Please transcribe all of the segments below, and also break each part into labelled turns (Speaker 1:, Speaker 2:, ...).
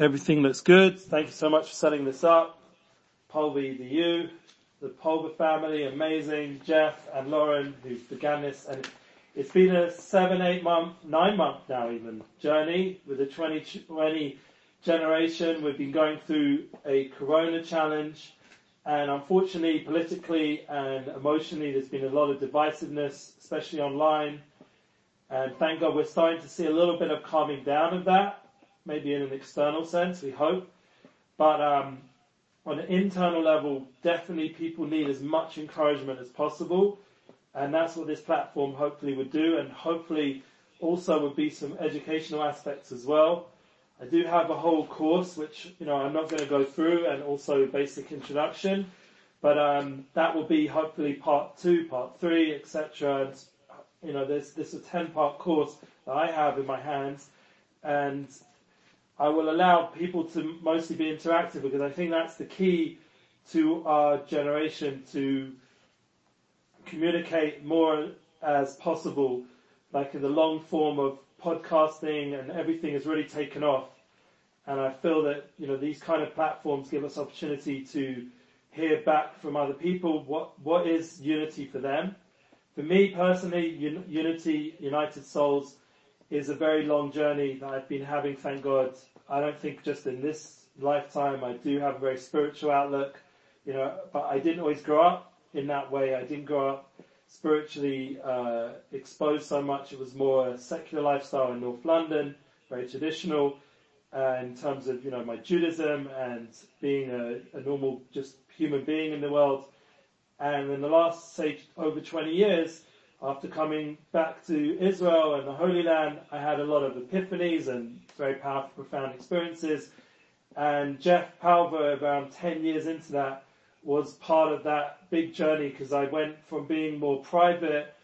Speaker 1: Everything looks good. Thank you so much for setting this up. Pulvey, the U, the Pulver family, amazing. Jeff and Lauren, who began this, and it's been a seven, eight month, nine month now even journey with the 2020 generation. We've been going through a Corona challenge, and unfortunately, politically and emotionally, there's been a lot of divisiveness, especially online. And thank God we're starting to see a little bit of calming down of that maybe in an external sense, we hope. But um, on an internal level, definitely people need as much encouragement as possible. And that's what this platform hopefully would do, and hopefully also would be some educational aspects as well. I do have a whole course which you know I'm not going to go through, and also basic introduction, but um, that will be hopefully part two, part three, etc. And you know, there's this is a ten part course that I have in my hands, and I will allow people to mostly be interactive because I think that's the key to our generation to communicate more as possible, like in the long form of podcasting and everything has really taken off. And I feel that, you know, these kind of platforms give us opportunity to hear back from other people what, what is unity for them. For me personally, un- unity, United Souls, is a very long journey that I've been having, thank God, I don't think just in this lifetime I do have a very spiritual outlook, you know, but I didn't always grow up in that way. I didn't grow up spiritually uh, exposed so much. It was more a secular lifestyle in North London, very traditional uh, in terms of you know my Judaism and being a, a normal just human being in the world. And in the last say over 20 years, after coming back to Israel and the Holy Land, I had a lot of epiphanies and very powerful, profound experiences. And Jeff Pulver, around 10 years into that, was part of that big journey because I went from being more private,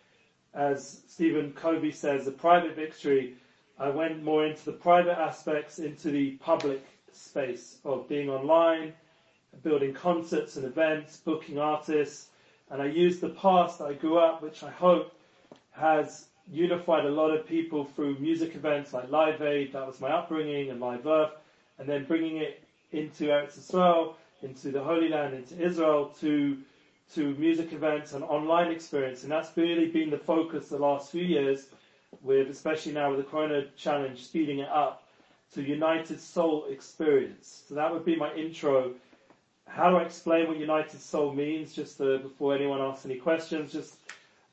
Speaker 1: as Stephen Covey says, a private victory. I went more into the private aspects, into the public space of being online, building concerts and events, booking artists, and I used the past I grew up, which I hope has unified a lot of people through music events like Live Aid, that was my upbringing, and Live Earth, and then bringing it into Eretz Israel, into the Holy Land, into Israel, to to music events and online experience, and that's really been the focus the last few years, with especially now with the Corona Challenge speeding it up to United Soul experience. So that would be my intro how do I explain what United Soul means? Just to, before anyone asks any questions, just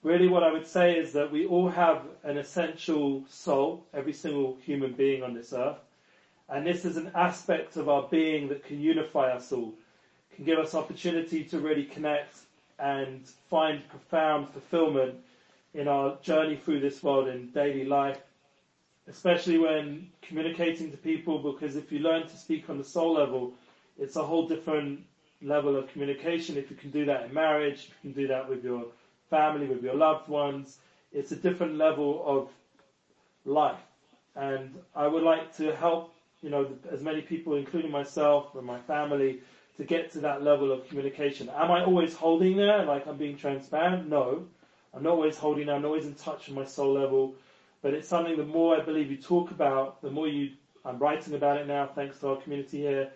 Speaker 1: really what I would say is that we all have an essential soul, every single human being on this earth. And this is an aspect of our being that can unify us all, can give us opportunity to really connect and find profound fulfillment in our journey through this world in daily life, especially when communicating to people, because if you learn to speak on the soul level, it's a whole different level of communication. If you can do that in marriage, you can do that with your family, with your loved ones, it's a different level of life. And I would like to help, you know, as many people, including myself and my family, to get to that level of communication. Am I always holding there, like I'm being transparent? No. I'm not always holding there. I'm always in touch with my soul level. But it's something the more I believe you talk about, the more you, I'm writing about it now, thanks to our community here,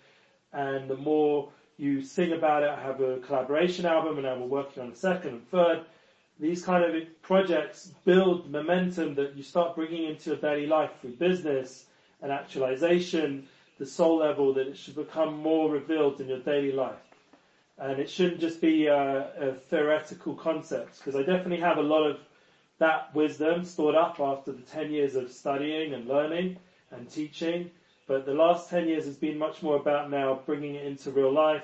Speaker 1: and the more you sing about it, I have a collaboration album and now we're working on a second and third. These kind of projects build momentum that you start bringing into your daily life through business and actualization, the soul level that it should become more revealed in your daily life. And it shouldn't just be a, a theoretical concept because I definitely have a lot of that wisdom stored up after the 10 years of studying and learning and teaching but the last 10 years has been much more about now bringing it into real life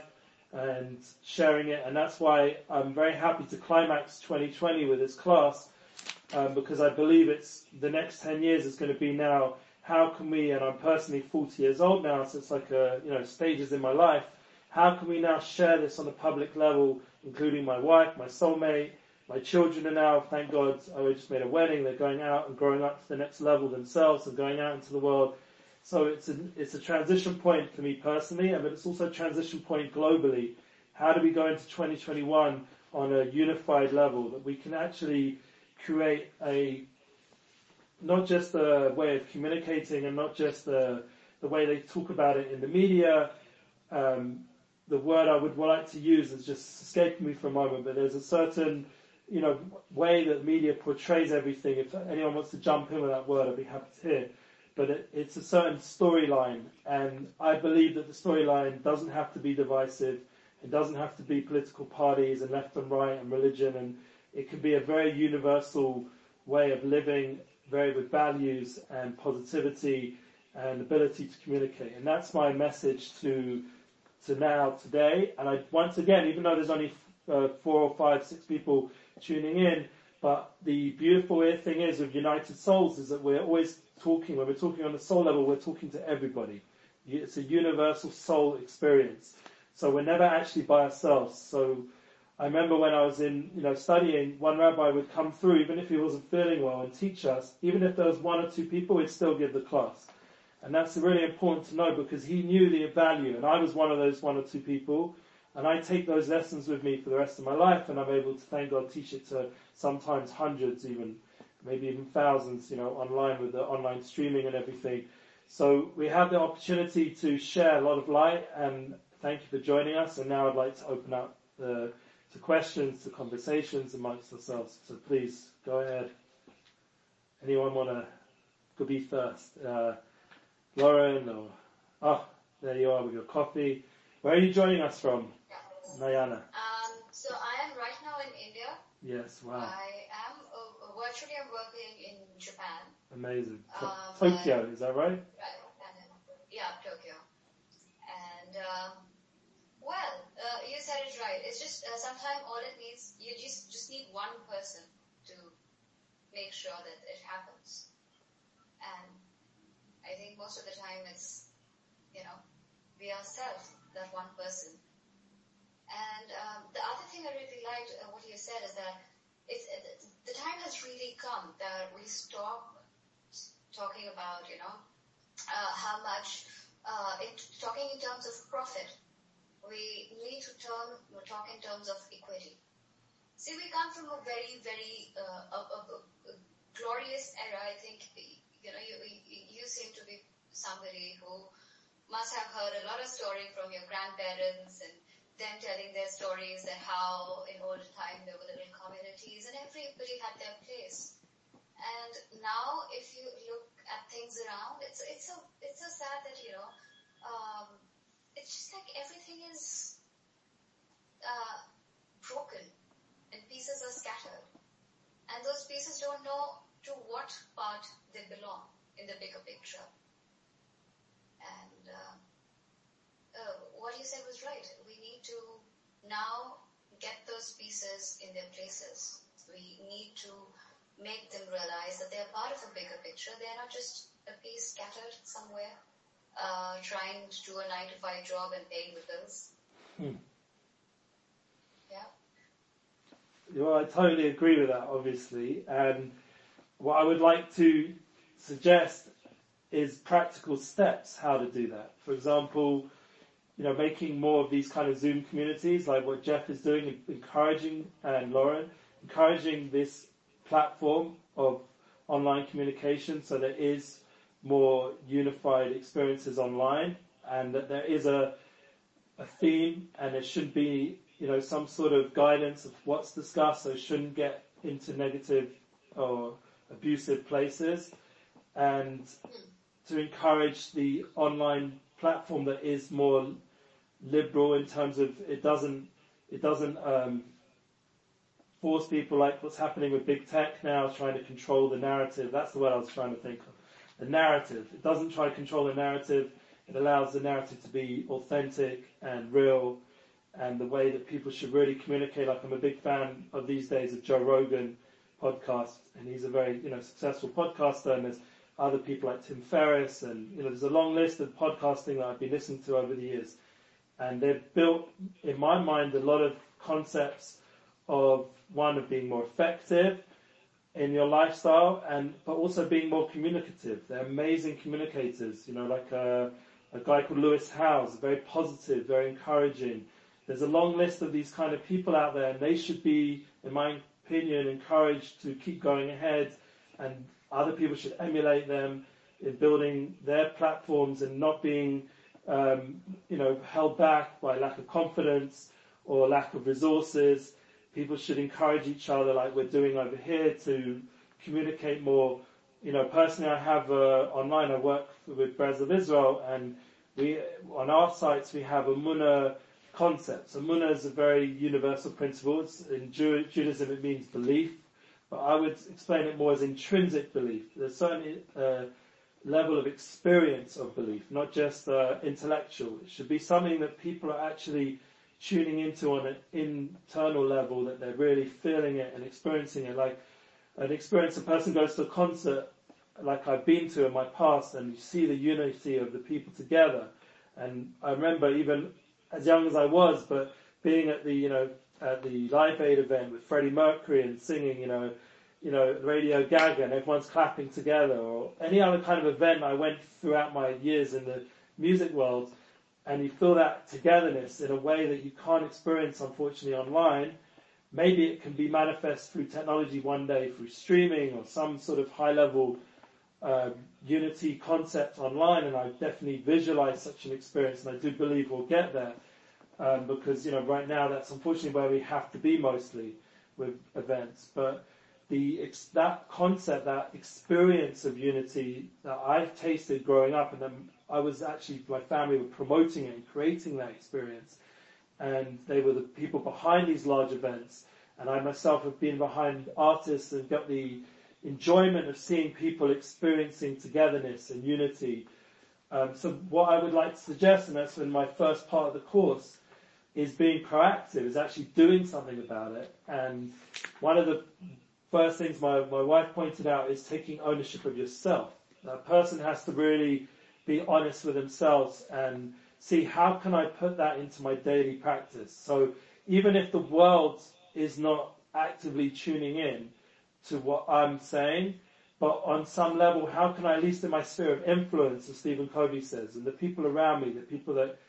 Speaker 1: and sharing it. And that's why I'm very happy to climax 2020 with this class um, because I believe it's the next 10 years is going to be now how can we, and I'm personally 40 years old now, so it's like a, you know, stages in my life. How can we now share this on a public level, including my wife, my soulmate, my children are now, thank God, I just made a wedding. They're going out and growing up to the next level themselves and going out into the world so it's a, it's a transition point for me personally, but it's also a transition point globally. How do we go into 2021 on a unified level that we can actually create a not just a way of communicating and not just the, the way they talk about it in the media. Um, the word I would like to use is just escaping me for a moment, but there's a certain, you know, way that media portrays everything. If anyone wants to jump in with that word, I'd be happy to hear. But it, it's a certain storyline, and I believe that the storyline doesn't have to be divisive. It doesn't have to be political parties and left and right and religion, and it can be a very universal way of living, very with values and positivity and ability to communicate. And that's my message to to now today. And I once again, even though there's only uh, four or five, six people tuning in, but the beautiful thing is with United Souls is that we're always talking. When we're talking on the soul level, we're talking to everybody. It's a universal soul experience. So we're never actually by ourselves. So I remember when I was in, you know, studying, one rabbi would come through, even if he wasn't feeling well, and teach us. Even if there was one or two people, he'd still give the class. And that's really important to know because he knew the value, and I was one of those one or two people. And I take those lessons with me for the rest of my life, and I'm able to, thank God, teach it to sometimes hundreds, even maybe even thousands, you know, online with the online streaming and everything. So we have the opportunity to share a lot of light, and thank you for joining us. And now I'd like to open up the, to questions, to conversations amongst ourselves. So please go ahead. Anyone want to go be first? Uh, Lauren or, oh, there you are with your coffee. Where are you joining us from? Nayana.
Speaker 2: Um, so I am right now in India.
Speaker 1: Yes, wow.
Speaker 2: I uh, virtually I'm working in Japan.
Speaker 1: Amazing.
Speaker 2: Um,
Speaker 1: Tokyo, is that right?
Speaker 2: Right. And yeah, Tokyo. And um, well, uh, you said it right. It's just uh, sometimes all it needs you just just need one person to make sure that it happens. And I think most of the time it's you know we ourselves that one person. And um, the other thing I really liked uh, what you said is that it's, it, the time has really come that we stop talking about, you know, uh, how much, uh, in, talking in terms of profit. We need to term, talk in terms of equity. See, we come from a very, very uh, a, a, a glorious era. I think you know you, you seem to be somebody who must have heard a lot of story from your grandparents and them telling their stories that how in old time there were little communities and everybody had their place. And now, if you look at things around, it's it's so it's so sad that you know, um, it's just like everything is uh, broken and pieces are scattered, and those pieces don't know to what part they belong in the bigger picture. And uh, uh, what you said was right. To now get those pieces in their places. We need to make them realize that they're part of a bigger picture. They're not just a piece scattered somewhere, uh, trying to do a nine to five job and paying the bills.
Speaker 1: Hmm.
Speaker 2: Yeah.
Speaker 1: Well, I totally agree with that, obviously. And what I would like to suggest is practical steps how to do that. For example, you know, making more of these kind of Zoom communities, like what Jeff is doing, encouraging and Lauren, encouraging this platform of online communication so there is more unified experiences online and that there is a, a theme and it should be, you know, some sort of guidance of what's discussed so it shouldn't get into negative or abusive places. And to encourage the online platform that is more liberal in terms of it doesn't it doesn't um, force people like what's happening with big tech now, trying to control the narrative. That's the word I was trying to think of. The narrative. It doesn't try to control the narrative. It allows the narrative to be authentic and real, and the way that people should really communicate. Like I'm a big fan of these days of Joe Rogan podcast, and he's a very you know successful podcaster. And there's other people like Tim Ferriss, and you know there's a long list of podcasting that I've been listening to over the years, and they've built, in my mind, a lot of concepts of one of being more effective in your lifestyle, and but also being more communicative. They're amazing communicators. You know, like a, a guy called Lewis Howes, very positive, very encouraging. There's a long list of these kind of people out there, and they should be, in my opinion, encouraged to keep going ahead, and other people should emulate them. in building their platforms and not being, um, you know, held back by lack of confidence or lack of resources. People should encourage each other like we're doing over here to communicate more. You know, personally I have, uh, online I work with Breslov Israel and we, on our sites we have a Munna concept. So Munna is a very universal principle. It's, in Judaism it means belief, but I would explain it more as intrinsic belief. There's certainly a level of experience of belief, not just uh, intellectual. It should be something that people are actually tuning into on an internal level, that they're really feeling it and experiencing it. Like an experience, a person goes to a concert like I've been to in my past and you see the unity of the people together. And I remember even as young as I was, but being at the, you know, at the Live Aid event with Freddie Mercury and singing, you know, you know, Radio Gaga and everyone's clapping together or any other kind of event I went throughout my years in the music world and you feel that togetherness in a way that you can't experience unfortunately online maybe it can be manifest through technology one day through streaming or some sort of high level uh, unity concept online, and I definitely visualize such an experience, and I do believe we'll get there. Um, because you know, right now that's unfortunately where we have to be mostly with events. But the that concept, that experience of unity that I've tasted growing up, and then I was actually my family were promoting it and creating that experience and they were the people behind these large events. And I myself have been behind artists and got the enjoyment of seeing people experiencing togetherness and unity. Um, so what I would like to suggest, and that's in my first part of the course, is being proactive, is actually doing something about it. And one of the first things my, my wife pointed out is taking ownership of yourself. That person has to really be honest with themselves and see how can I put that into my daily practice. So even if the world is not actively tuning in to what I'm saying, but on some level, how can I, at least in my sphere of influence, as Stephen Covey says, and the people around me, the people that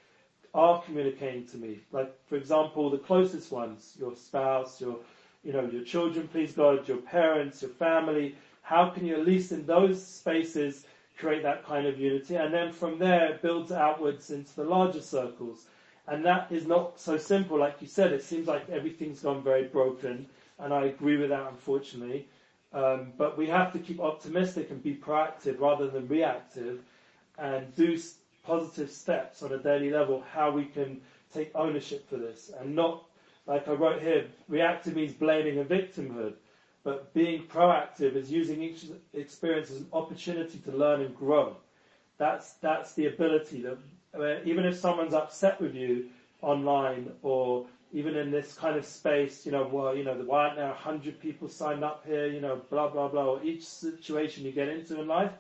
Speaker 1: are communicating to me, like for example, the closest ones, your spouse, your, you know, your children, please God, your parents, your family, how can you at least in those spaces create that kind of unity. And then from there, it builds outwards into the larger circles. And that is not so simple. Like you said, it seems like everything's gone very broken. And I agree with that, unfortunately. Um, but we have to keep optimistic and be proactive rather than reactive and do positive steps on a daily level how we can take ownership for this and not like I wrote here, reactive means blaming and victimhood. But being proactive is using each experience as an opportunity to learn and grow. That's, that's the ability that, even if someone's upset with you online or even in this kind of space, you know, well, you know, why aren't there 100 people signed up here, you know, blah, blah, blah, or each situation you get into in life,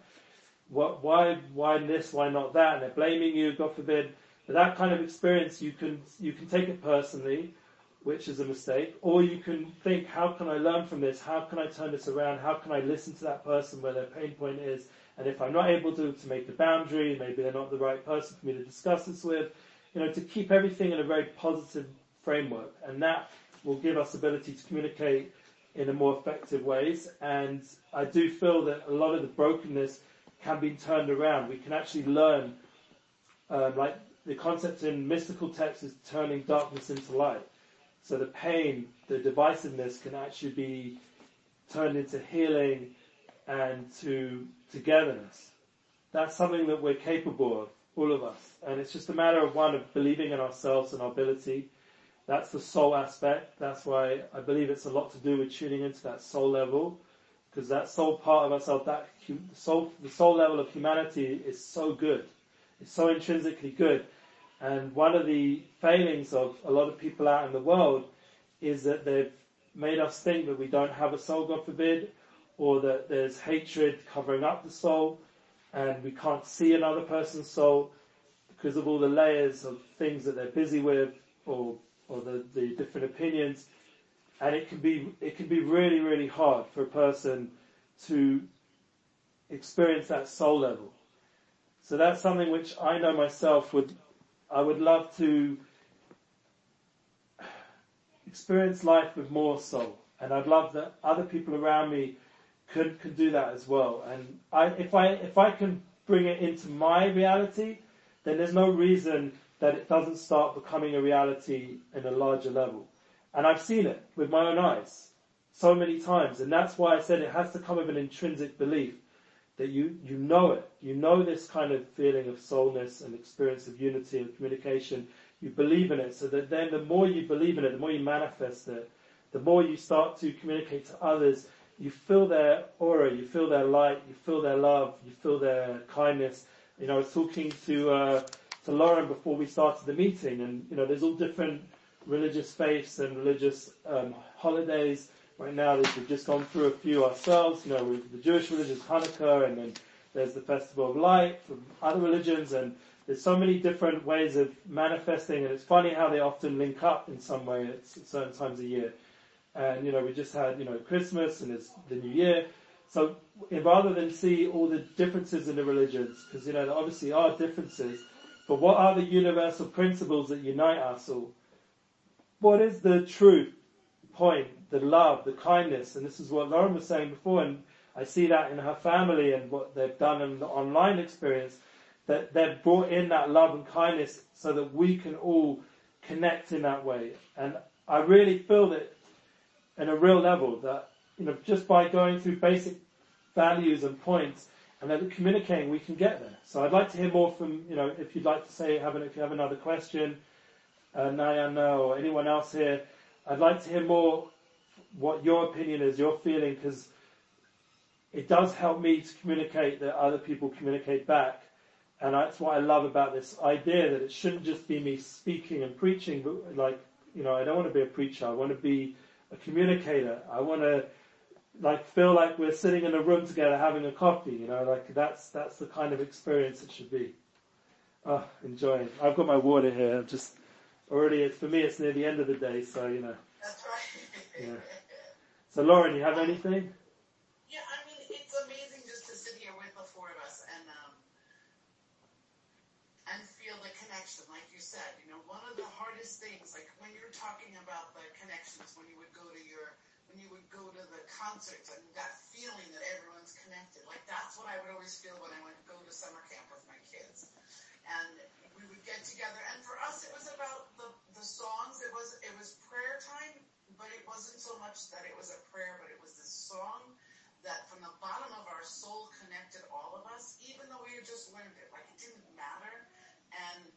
Speaker 1: what, why, why this, why not that, and they're blaming you, God forbid. But that kind of experience, you can, you can take it personally, which is a mistake, or you can think, how can I learn from this? How can I turn this around? How can I listen to that person where their pain point is? And if I'm not able to, to make the boundary, maybe they're not the right person for me to discuss this with, you know, to keep everything in a very positive framework. And that will give us ability to communicate in a more effective ways. And I do feel that a lot of the brokenness can be turned around. We can actually learn, um, like the concept in mystical texts is turning darkness into light. So the pain, the divisiveness can actually be turned into healing and to togetherness. That's something that we're capable of, all of us. And it's just a matter of one of believing in ourselves and our ability. That's the soul aspect. That's why I believe it's a lot to do with tuning into that soul level. Because that soul part of ourselves, that soul, the soul level of humanity is so good. It's so intrinsically good. And one of the failings of a lot of people out in the world is that they've made us think that we don't have a soul, God forbid, or that there's hatred covering up the soul, and we can't see another person's soul because of all the layers of things that they're busy with, or or the, the different opinions. And it can be it can be really really hard for a person to experience that soul level. So that's something which I know myself would I would love to experience life with more soul. And I'd love that other people around me could, can do that as well. And I, if I if I can bring it into my reality, then there's no reason that it doesn't start becoming a reality in a larger level. And I've seen it with my own eyes so many times, and that's why I said it has to come with an intrinsic belief that you, you know it. You know this kind of feeling of soulness and experience of unity and communication. You believe in it, so that then the more you believe in it, the more you manifest it, the more you start to communicate to others, you feel their aura, you feel their light, you feel their love, you feel their kindness. You know, I was talking to, uh, to Lauren before we started the meeting and, you know, there's all different religious faiths and religious, um, holidays Right now, we've just gone through a few ourselves. You know, with the Jewish religion, Hanukkah, and then there's the Festival of Light from other religions, and there's so many different ways of manifesting, and it's funny how they often link up in some way at certain times of year. And you know, we just had you know Christmas, and it's the New Year. So eh, rather than see all the differences in the religions, because you know there obviously are differences, but what are the universal principles that unite us all? What is the truth point the love, the kindness, and this is what Lauren was saying before, and I see that in her family and what they've done in the online experience, that they've brought in that love and kindness so that we can all connect in that way. And I really feel that in a real level that, you know, just by going through basic values and points and then communicating, we can get there. So I'd like to hear more from, you know, if you'd like to say, have an, if you have another question, uh, Nayana or anyone else here, I'd like to hear more what your opinion is, your feeling, because it does help me to communicate that other people communicate back. And that's what I love about this idea that it shouldn't just be me speaking and preaching, but like, you know, I don't want to be a preacher. I want to be a communicator. I want to like feel like we're sitting in a room together having a coffee, you know, like that's, that's the kind of experience it should be. Ah, oh, enjoying. I've got my water here. I'm just already, for me, it's near the end of the day, so, you know.
Speaker 2: That's right.
Speaker 1: Yeah. So Lauren, you have anything?
Speaker 3: Yeah, I mean, it's amazing just to sit here with the four of us and um, and feel the connection, like you said. You know, one of the hardest things, like when you're talking about the connections, when you would go to your, when you would go to the concerts and that feeling that everyone's connected, like that's what I would always feel when I went to go to summer camp with my kids, and get together. And for us, it was about the the songs. It was it was prayer time but it wasn't so much that it was a prayer, but it was this song that from the bottom of our soul connected all of us, even though we had just learned it. Like it didn't matter. And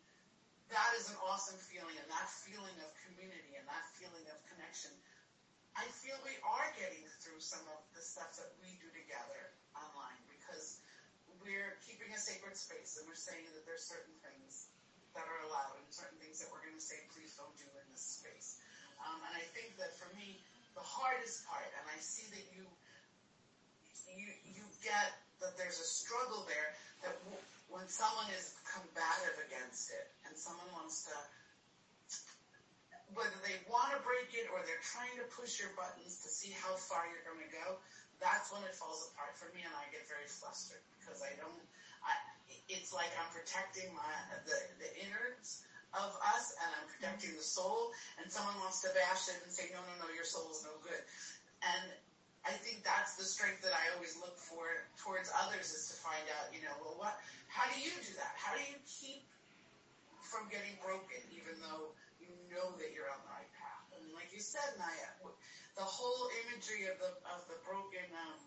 Speaker 3: that is an awesome feeling. And that feeling of community and that feeling of connection. I feel we are getting through some of the stuff that we do together online because we're keeping a sacred space and we're saying that there's certain things that are allowed and certain things that we're going to say, please don't do in this space. Um, and I think that for me, the hardest part, and I see that you, you, you get that there's a struggle there that w- when someone is combative against it and someone wants to, whether they want to break it or they're trying to push your buttons to see how far you're going to go, that's when it falls apart for me and I get very flustered because I don't, I, it's like I'm protecting my, the, the innards of us and I'm protecting the soul and someone wants to bash it and say, no, no, no, your soul is no good. And I think that's the strength that I always look for towards others is to find out, you know, well, what, how do you do that? How do you keep from getting broken even though you know that you're on the right path? And like you said, Naya, the whole imagery of the, of the broken, um,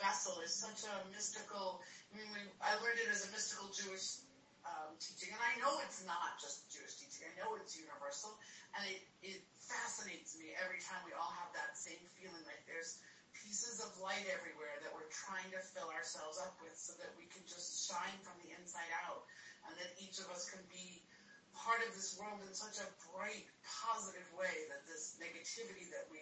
Speaker 3: vessel is such a mystical, I mean, I learned it as a mystical Jewish um, teaching, and I know it's not just Jewish teaching. I know it's universal, and it, it fascinates me every time we all have that same feeling like there's pieces of light everywhere that we're trying to fill ourselves up with so that we can just shine from the inside out, and that each of us can be part of this world in such a bright, positive way that this negativity that we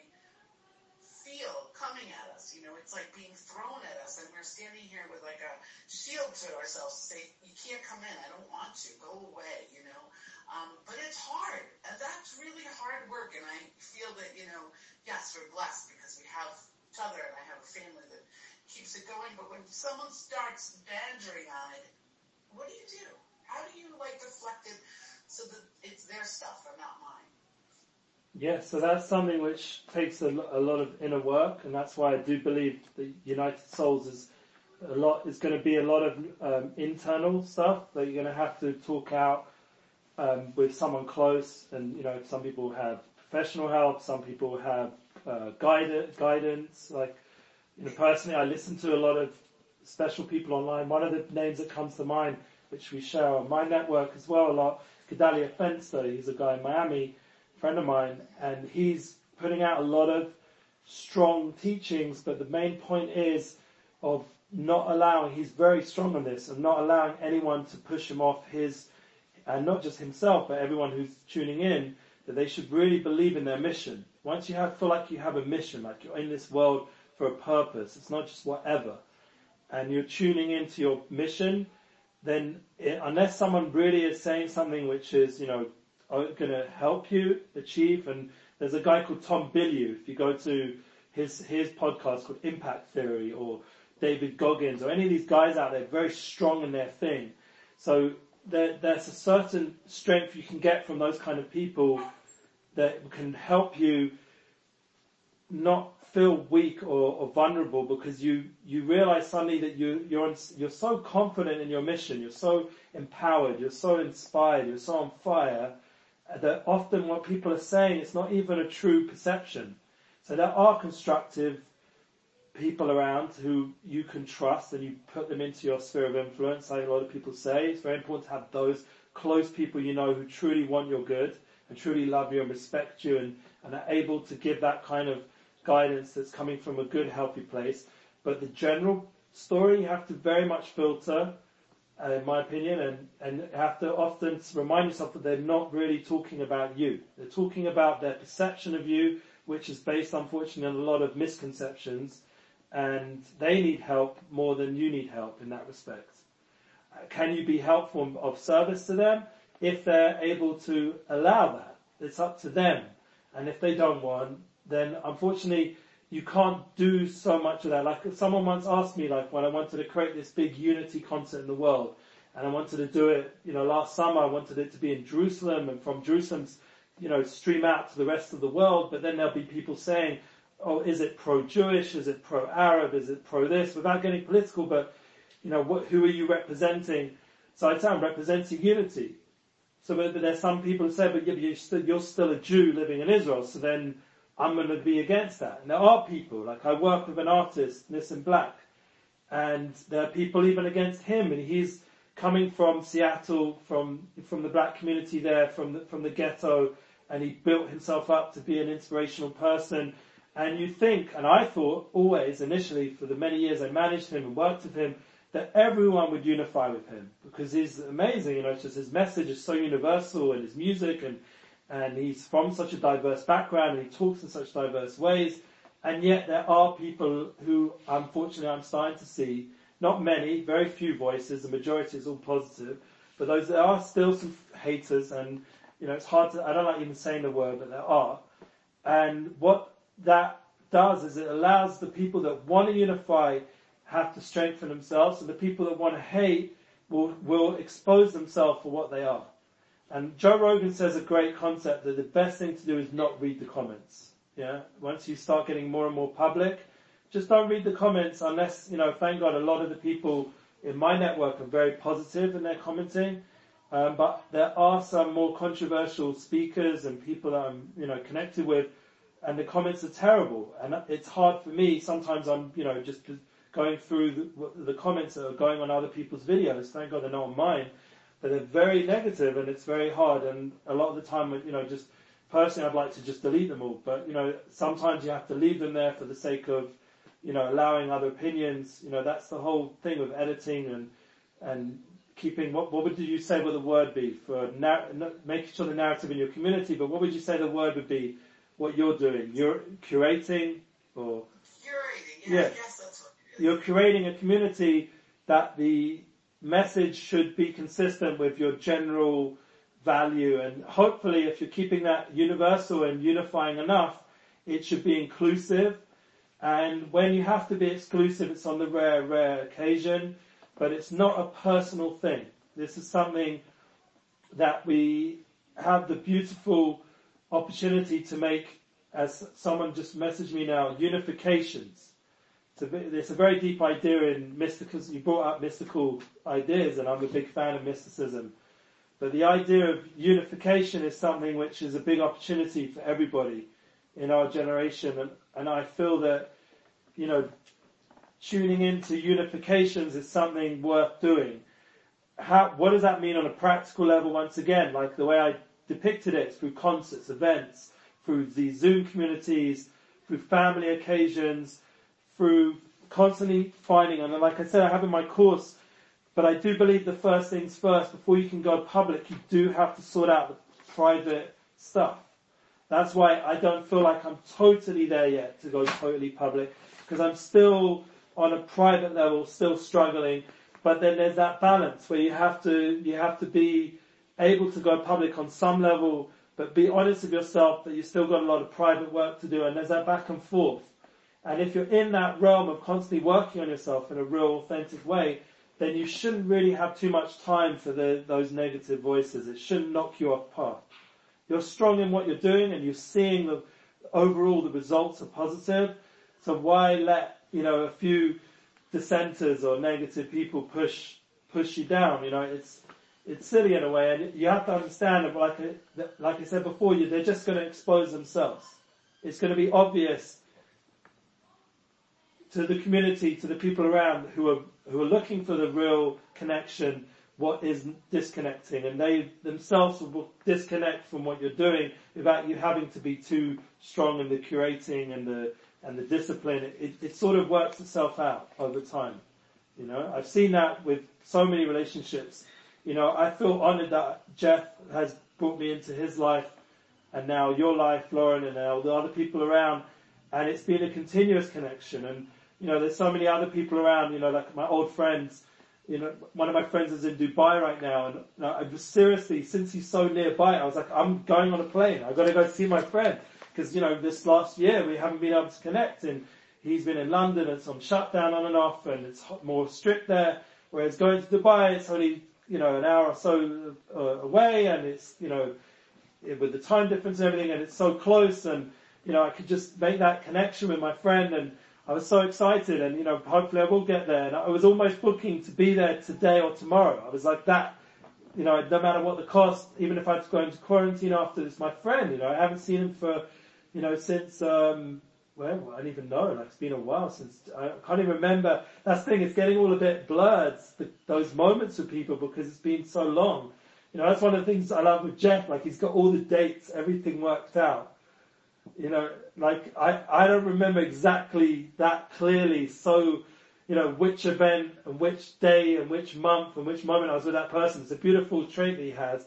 Speaker 3: feel coming at us. You know, it's like being thrown at us and we're standing here with like a shield to ourselves to say, you can't come in. I don't want you. Go away, you know. Um, but it's hard. And that's really hard work. And I feel that, you know, yes, we're blessed because we have each other and I have a family that keeps it going. But when someone starts badgering on it, what do you do? How do you like deflect it so that it's their stuff and not mine?
Speaker 1: Yeah, so that's something which takes a, a lot of inner work, and that's why I do believe the United Souls is a lot. Is going to be a lot of um, internal stuff that you're going to have to talk out um, with someone close, and you know, some people have professional help, some people have uh, guidance. Guidance, like you know, personally, I listen to a lot of special people online. One of the names that comes to mind, which we share on my network as well a lot, Gedalia Fenster. He's a guy in Miami friend of mine, and he's putting out a lot of strong teachings, but the main point is of not allowing, he's very strong on this, of not allowing anyone to push him off his, and not just himself, but everyone who's tuning in, that they should really believe in their mission. Once you have, feel like you have a mission, like you're in this world for a purpose, it's not just whatever, and you're tuning into your mission, then it, unless someone really is saying something which is, you know, are going to help you achieve. And there's a guy called Tom Bilyeu. If you go to his his podcast called Impact Theory, or David Goggins, or any of these guys out there, very strong in their thing. So there, there's a certain strength you can get from those kind of people that can help you not feel weak or, or, vulnerable because you, you realize suddenly that you, you're, you're so confident in your mission, you're so empowered, you're so inspired, you're so on fire that often what people are saying is not even a true perception. So there are constructive people around who you can trust and you put them into your sphere of influence, like a lot of people say. It's very important to have those close people you know who truly want your good and truly love you and respect you and, and are able to give that kind of guidance that's coming from a good, healthy place. But the general story you have to very much filter uh, in my opinion, and, and have to often remind yourself that they're not really talking about you. They're talking about their perception of you, which is based, unfortunately, on a lot of misconceptions, and they need help more than you need help in that respect. Uh, can you be helpful of service to them? If they're able to allow that, it's up to them. And if they don't want, then unfortunately, you can't do so much of that. Like someone once asked me, like when I wanted to create this big unity concert in the world, and I wanted to do it, you know, last summer I wanted it to be in Jerusalem, and from Jerusalem, you know, stream out to the rest of the world. But then there'll be people saying, "Oh, is it pro-Jewish? Is it pro-Arab? Is it pro-this?" Without getting political, but you know, what, who are you representing? So I say I'm representing unity. So, but, there's some people who say, "But you're still, you're still a Jew living in Israel." So then I'm going to be against that. And there are people, like I work with an artist, Nissim Black, and there are people even against him, and he's coming from Seattle, from from the black community there, from the, from the ghetto, and he built himself up to be an inspirational person. And you think, and I thought always initially for the many years I managed him and worked with him, that everyone would unify with him because he's amazing. You know, it's just his message is so universal and his music and and he's from such a diverse background and he talks in such diverse ways. And yet there are people who, unfortunately, I'm starting to see, not many, very few voices, the majority is all positive, but those there are still some haters and, you know, it's hard to, I don't like even saying the word, but there are. And what that does is it allows the people that want to unify have to strengthen themselves, and the people that want to hate will, will expose themselves for what they are. And Joe Rogan says a great concept that the best thing to do is not read the comments. Yeah. Once you start getting more and more public, just don't read the comments unless, you know, thank God a lot of the people in my network are very positive in their commenting. Um, but there are some more controversial speakers and people that I'm, you know, connected with, and the comments are terrible. And it's hard for me. Sometimes I'm, you know, just going through the, the comments that are going on other people's videos. Thank God they're not on mine but they're very negative and it's very hard. And a lot of the time, you know, just personally, I'd like to just delete them all. But you know, sometimes you have to leave them there for the sake of, you know, allowing other opinions. You know, that's the whole thing with editing and and keeping. What what would you say would the word be for nar- making sure the narrative in your community? But what would you say the word would be? What you're doing? You're curating or
Speaker 3: curating. Yeah, yeah. Yes, that's what
Speaker 1: You're curating a community that the message should be consistent with your general value. And hopefully, if you're keeping that universal and unifying enough, it should be inclusive. And when you have to be exclusive, it's on the rare, rare occasion, but it's not a personal thing. This is something that we have the beautiful opportunity to make, as someone just messaged me now, unifications. It's a, it's a very deep idea in mystical, you brought up mystical ideas and I'm a big fan of mysticism. But the idea of unification is something which is a big opportunity for everybody in our generation and, and I feel that, you know, tuning into unifications is something worth doing. How, what does that mean on a practical level once again? Like the way I depicted it through concerts, events, through these Zoom communities, through family occasions, through constantly finding, and like I said, I have in my course, but I do believe the first things first, before you can go public, you do have to sort out the private stuff. That's why I don't feel like I'm totally there yet to go totally public, because I'm still on a private level, still struggling. But then there's that balance where you have to, you have to be able to go public on some level, but be honest with yourself that you've still got a lot of private work to do, and there's that back and forth. And if you're in that realm of constantly working on yourself in a real authentic way, then you shouldn't really have too much time for the, those negative voices. It shouldn't knock you off path. You're strong in what you're doing and you're seeing the overall the results are positive. So why let, you know, a few dissenters or negative people push, push you down? You know, it's, it's silly in a way, and you have to understand that, like, like I said before, they're just going to expose themselves. It's going to be obvious to the community, to the people around who are who are looking for the real connection, what is disconnecting, and they themselves will disconnect from what you're doing without you having to be too strong in the curating and the and the discipline. It, it sort of works itself out over time. You know, I've seen that with so many relationships you know, I feel honored that Jeff has brought me into his life and now your life, Lauren, and all the other people around. And it's been a continuous connection. And, you know, there's so many other people around, you know, like my old friends. You know, one of my friends is in Dubai right now, and you know, I just seriously, since he's so nearby, I was like, I'm going on a plane. I've got to go see my friend because you know, this last year we haven't been able to connect, and he's been in London, and some shutdown on and off, and it's more strict there. Whereas going to Dubai, it's only you know, an hour or so uh, away and it's, you know, with the time difference and everything and it's so close and, you know, I could just make that connection with my friend and I was so excited and, you know, hopefully I will get there. And I was almost booking to be there today or tomorrow. I was like that, you know, no matter what the cost, even if I had to go into quarantine after this, my friend, you know, I haven't seen him for, you know, since, um, well, I don't even know. Like it's been a while since I can't even remember. That's the thing. It's getting all a bit blurred. The, those moments with people because it's been so long. You know, that's one of the things I love with Jeff. Like he's got all the dates, everything worked out. You know, like I I don't remember exactly that clearly. So, you know, which event and which day and which month and which moment I was with that person. It's a beautiful trait that he has.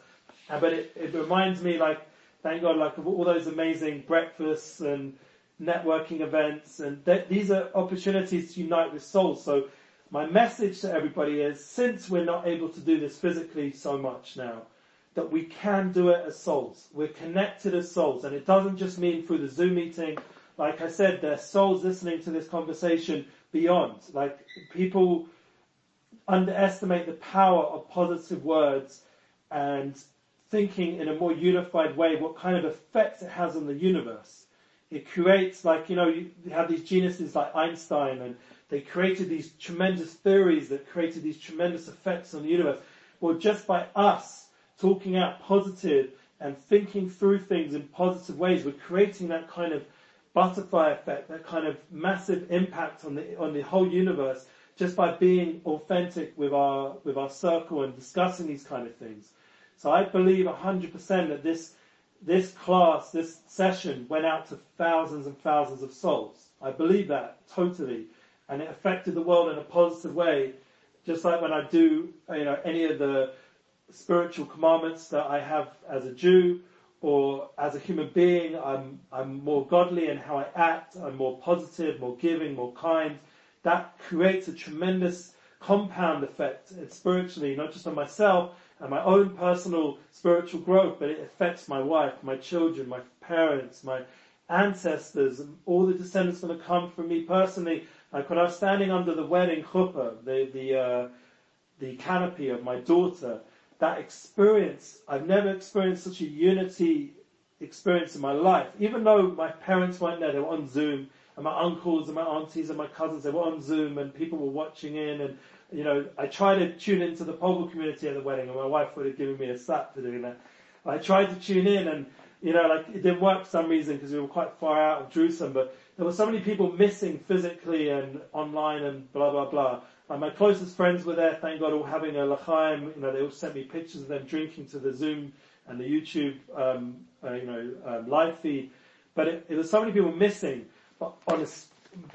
Speaker 1: but it, it reminds me like, thank God, like of all those amazing breakfasts and networking events, and th- these are opportunities to unite with souls. So my message to everybody is, since we're not able to do this physically so much now, that we can do it as souls. We're connected as souls, and it doesn't just mean through the Zoom meeting. Like I said, there's souls listening to this conversation beyond. Like people underestimate the power of positive words and thinking in a more unified way what kind of effect it has on the universe it creates like you know you have these geniuses like Einstein and they created these tremendous theories that created these tremendous effects on the universe. Well, just by us talking out positive and thinking through things in positive ways, we're creating that kind of butterfly effect, that kind of massive impact on the on the whole universe just by being authentic with our with our circle and discussing these kind of things. So I believe 100% that this this class, this session went out to thousands and thousands of souls. I believe that totally. And it affected the world in a positive way. Just like when I do, you know, any of the spiritual commandments that I have as a Jew or as a human being, I'm, I'm more godly in how I act. I'm more positive, more giving, more kind. That creates a tremendous compound effect spiritually, not just on myself, and my own personal spiritual growth, but it affects my wife, my children, my parents, my ancestors, all the descendants to come from me personally. Like when I was standing under the wedding chuppah, the the uh, the canopy of my daughter, that experience, I've never experienced such a unity experience in my life. Even though my parents weren't there, they were on Zoom, and my uncles and my aunties and my cousins, they were on Zoom, and people were watching in, and you know, I tried to tune into the Pogle community at the wedding, and my wife would have given me a slap for doing that. I tried to tune in, and you know, like it didn't work for some reason because we were quite far out of Jerusalem, but there were so many people missing physically and online and blah blah blah. And my closest friends were there, thank God, all having a l'chaim. You know, they all sent me pictures of them drinking to the Zoom and the YouTube, um, uh, you know, um, live feed. But it, it was so many people missing. But on an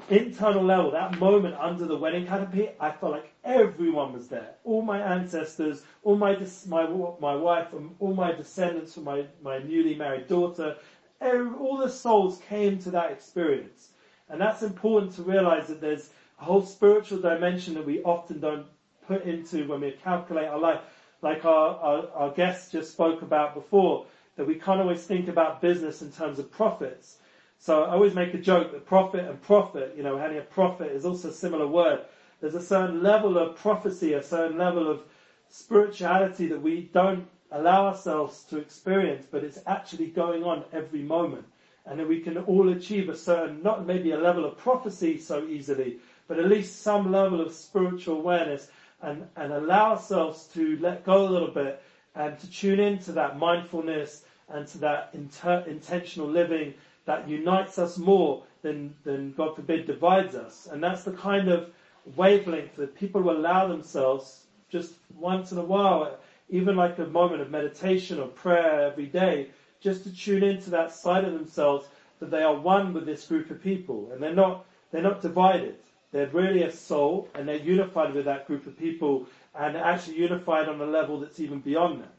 Speaker 1: internal level, that moment under the wedding canopy, I felt like everyone was there. All my ancestors, all my my my wife, all my descendants from my my newly married daughter. Every, all the souls came to that experience, and that's important to realize that there's a whole spiritual dimension that we often don't put into when we calculate our life. Like our, our, our guests just spoke about before, that we can't always think about business in terms of profits. So I always make a joke that profit and profit, you know, having a profit is also a similar word. There's a certain level of prophecy, a certain level of spirituality that we don't allow ourselves to experience, but it's actually going on every moment. And that we can all achieve a certain, not maybe a level of prophecy so easily, but at least some level of spiritual awareness and, and allow ourselves to let go a little bit and to tune into that mindfulness and to that inter- intentional living that unites us more than, than, God forbid, divides us. And that's the kind of wavelength that people allow themselves just once in a while, even like a moment of meditation or prayer every day, just to tune into that side of themselves that they are one with this group of people and they're not, they're not divided. They're really a soul and they're unified with that group of people and actually unified on a level that's even beyond that.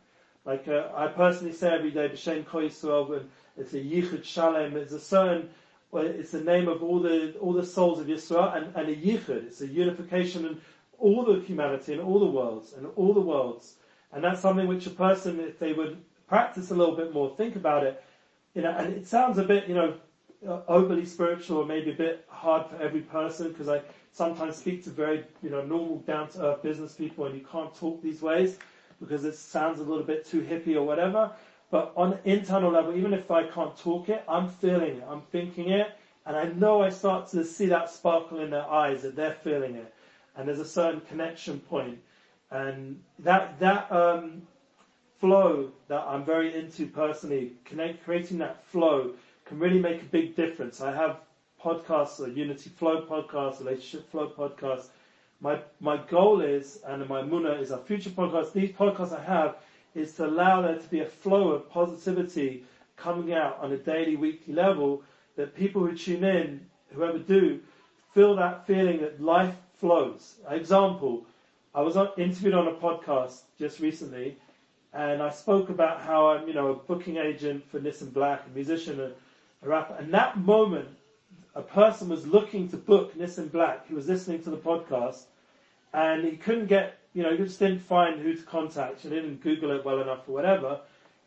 Speaker 1: Like uh, I personally say every day, B'Shem Kol Yisrael, when it's a Yichud Shalem, it's a certain, it's the name of all the all the souls of Yisrael and, and a Yichud. It's a unification in all the humanity and all the worlds and all the worlds. And that's something which a person, if they would practice a little bit more, think about it, you know, and it sounds a bit, you know, overly spiritual or maybe a bit hard for every person because I sometimes speak to very, you know, normal down to earth business people and you can't talk these ways because it sounds a little bit too hippie or whatever. But on an internal level, even if I can't talk it, I'm feeling it, I'm thinking it, and I know I start to see that sparkle in their eyes that they're feeling it. And there's a certain connection point. And that, that, um, flow that I'm very into personally, connect, creating that flow can really make a big difference. I have podcasts, a Unity Flow podcast, Relationship Flow podcast. My, my goal is, and my muna is our future podcast, these podcasts I have, is to allow there to be a flow of positivity coming out on a daily, weekly level that people who tune in, whoever do, feel that feeling that life flows. Example, I was interviewed on a podcast just recently and I spoke about how I'm, you know, a booking agent for Nissim Black, a musician, a, a rapper. And that moment, a person was looking to book Nissim Black, who was listening to the podcast, and he couldn't get, you know, he just didn't find who to contact, and didn't Google it well enough or whatever.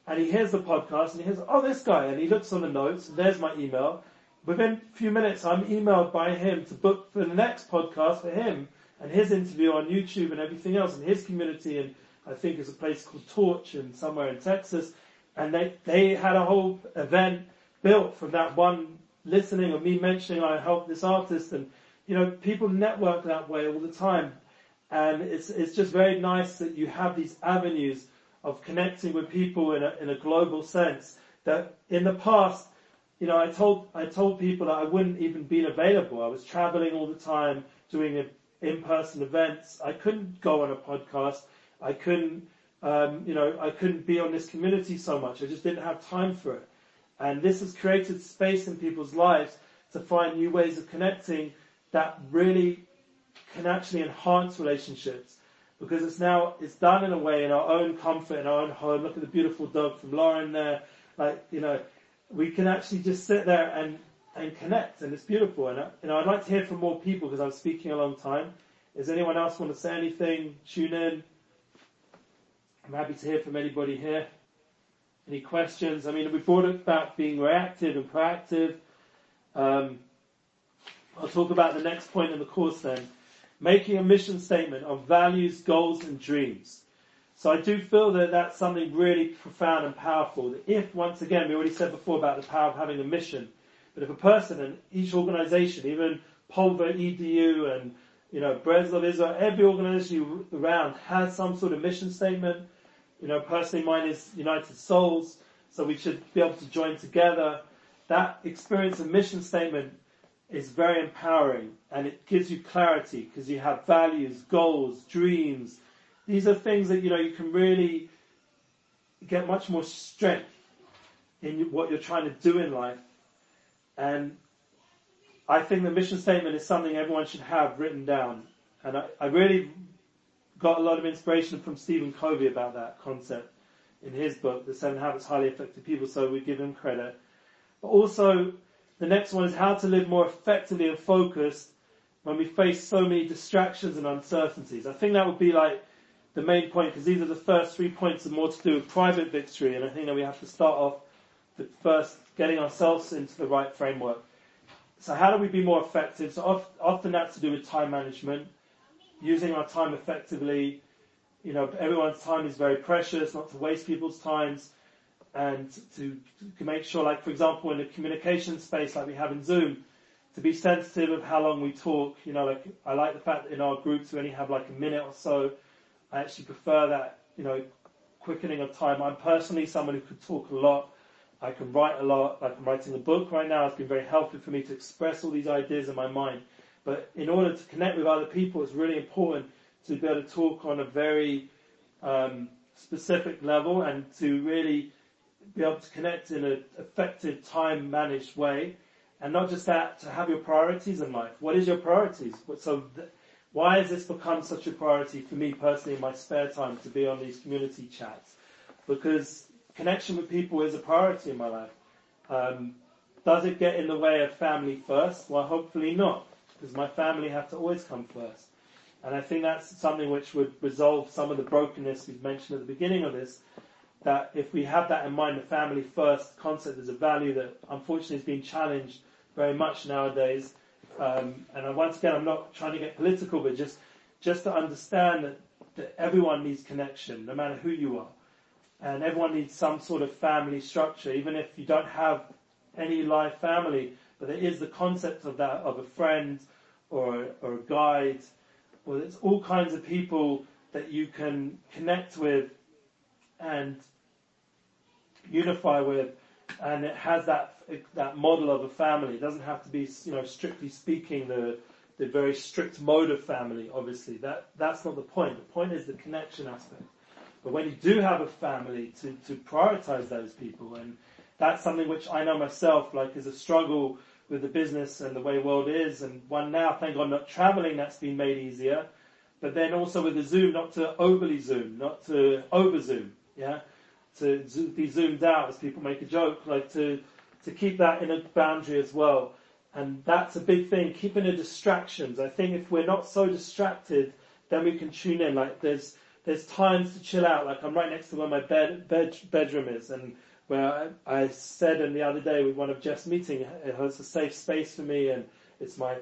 Speaker 1: And he hears the podcast, and he hears, oh, this guy, and he looks on the notes, and there's my email. Within a few minutes, I'm emailed by him to book for the next podcast for him and his interview on YouTube and everything else, and his community, and I think it's a place called Torch in somewhere in Texas. And they, they had a whole event built from that one listening or me mentioning I helped this artist and you know, people network that way all the time. And it's, it's just very nice that you have these avenues of connecting with people in a, in a global sense that in the past, you know, I told, I told people that I wouldn't even be available. I was traveling all the time, doing in-person events. I couldn't go on a podcast. I couldn't, um, you know, I couldn't be on this community so much. I just didn't have time for it. And this has created space in people's lives to find new ways of connecting that really can actually enhance relationships. Because it's now, it's done in a way in our own comfort, in our own home. Look at the beautiful dog from Lauren there. Like, you know, we can actually just sit there and, and connect and it's beautiful. And, you know, I'd like to hear from more people because I'm speaking a long time. Does anyone else want to say anything? Tune in. I'm happy to hear from anybody here. Any questions? I mean, we brought it about being reactive and proactive. Um, I'll talk about the next point in the course then. Making a mission statement of values, goals, and dreams. So I do feel that that's something really profound and powerful. That if, once again, we already said before about the power of having a mission, but if a person and each organization, even Pulver, EDU, and you know, Breslov Israel, every organization around has some sort of mission statement. You know, personally mine is United Souls, so we should be able to join together. That experience of mission statement is very empowering and it gives you clarity because you have values, goals, dreams. These are things that, you know, you can really get much more strength in what you're trying to do in life. And I think the mission statement is something everyone should have written down. And I, I really got a lot of inspiration from Stephen Covey about that concept in his book, The Seven Habits of Highly Effective People, so we give him credit. But also, the next one is how to live more effectively and focused when we face so many distractions and uncertainties. I think that would be like the main point because these are the first three points are more to do with private victory, and I think that we have to start off with first getting ourselves into the right framework. So how do we be more effective? So often that's to do with time management, using our time effectively. You know, everyone's time is very precious, not to waste people's times and to, to make sure, like for example, in a communication space, like we have in Zoom, to be sensitive of how long we talk. You know, like I like the fact that in our groups we only have like a minute or so. I actually prefer that, you know, quickening of time. I'm personally someone who could talk a lot. I can write a lot. Like I'm writing a book right now. It's been very helpful for me to express all these ideas in my mind. But in order to connect with other people, it's really important to be able to talk on a very um, specific level and to really be able to connect in an effective, time managed way. And not just that, to have your priorities in life. What is your priorities? So, th- why has this become such a priority for me personally in my spare time to be on these community chats? Because connection with people is a priority in my life. Um, does it get in the way of family first? Well, hopefully not, because my family have to always come first. And I think that's something which would resolve some of the brokenness we've mentioned at the beginning of this, that if we have that in mind, the family first concept is a value that unfortunately is being challenged very much nowadays. Um, and once again, I'm not trying to get political, but just just to understand that, that everyone needs connection, no matter who you are, and everyone needs some sort of family structure, even if you don't have any live family. But there is the concept of that of a friend or or a guide, or there's all kinds of people that you can connect with and unify with, and it has that that model of a family. It doesn't have to be, you know, strictly speaking, the the very strict mode of family. Obviously, that that's not the point. The point is the connection aspect. But when you do have a family, to to prioritize those people, and that's something which I know myself, like, is a struggle with the business and the way the world is. And one now, thank God, not traveling, that's been made easier. But then also with the Zoom, not to overly Zoom, not to over Zoom. Yeah to be zoomed out as people make a joke, like to, to keep that in a boundary as well. And that's a big thing, keeping the distractions. I think if we're not so distracted, then we can tune in. Like there's, there's times to chill out. Like I'm right next to where my bed, bed bedroom is and where I, I said in the other day with one of Jeff's meeting, it's a safe space for me and it's my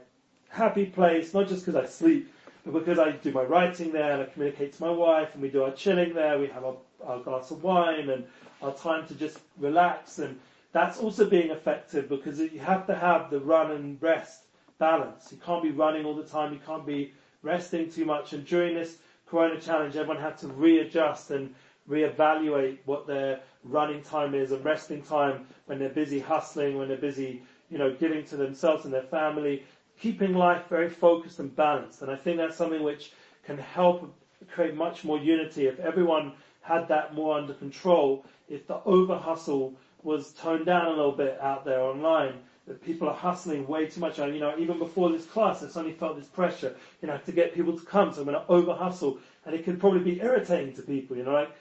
Speaker 1: happy place, not just because I sleep, but because I do my writing there and I communicate to my wife and we do our chilling there, we have our our glass of wine and our time to just relax. And that's also being effective because you have to have the run and rest balance. You can't be running all the time. You can't be resting too much. And during this Corona challenge, everyone had to readjust and reevaluate what their running time is and resting time when they're busy hustling, when they're busy, you know, giving to themselves and their family, keeping life very focused and balanced. And I think that's something which can help create much more unity if everyone had that more under control, if the over hustle was toned down a little bit out there online, that people are hustling way too much. And, You know, even before this class, I suddenly felt this pressure, you know, to get people to come. So I'm going to over hustle, and it can probably be irritating to people. You know, like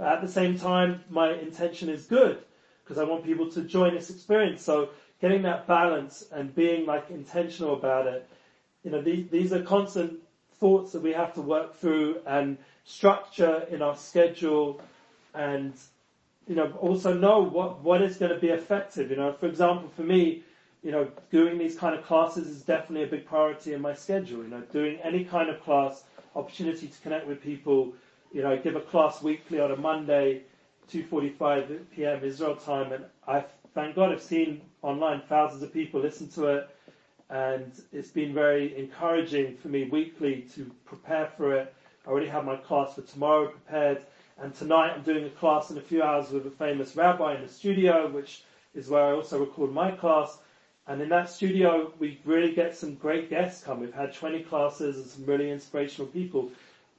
Speaker 1: at the same time, my intention is good because I want people to join this experience. So getting that balance and being like intentional about it, you know, these, these are constant thoughts that we have to work through and structure in our schedule and you know also know what what is going to be effective you know for example for me you know doing these kind of classes is definitely a big priority in my schedule you know doing any kind of class opportunity to connect with people you know, I give a class weekly on a Monday, 2.45 p.m. Israel time, and I thank God I've seen online thousands of people listen to it, and it's been very encouraging for me weekly to prepare for it. I already have my class for tomorrow prepared, and tonight I'm doing a class in a few hours with a famous rabbi in the studio, which is where I also record my class. And in that studio, we really get some great guests come. We've had 20 classes and some really inspirational people.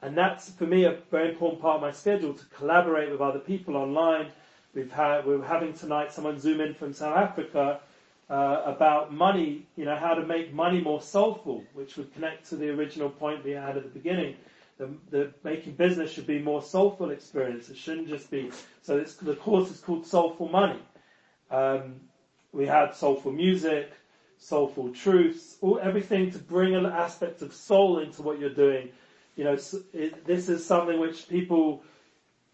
Speaker 1: And that's for me a very important part of my schedule to collaborate with other people online. We've had, we're having tonight someone zoom in from South Africa uh, about money, you know, how to make money more soulful, which would connect to the original point we had at the beginning. The, the making business should be more soulful experience. It shouldn't just be. So the course is called Soulful Money. Um, we had soulful music, soulful truths, all everything to bring an aspect of soul into what you're doing you know, it, this is something which people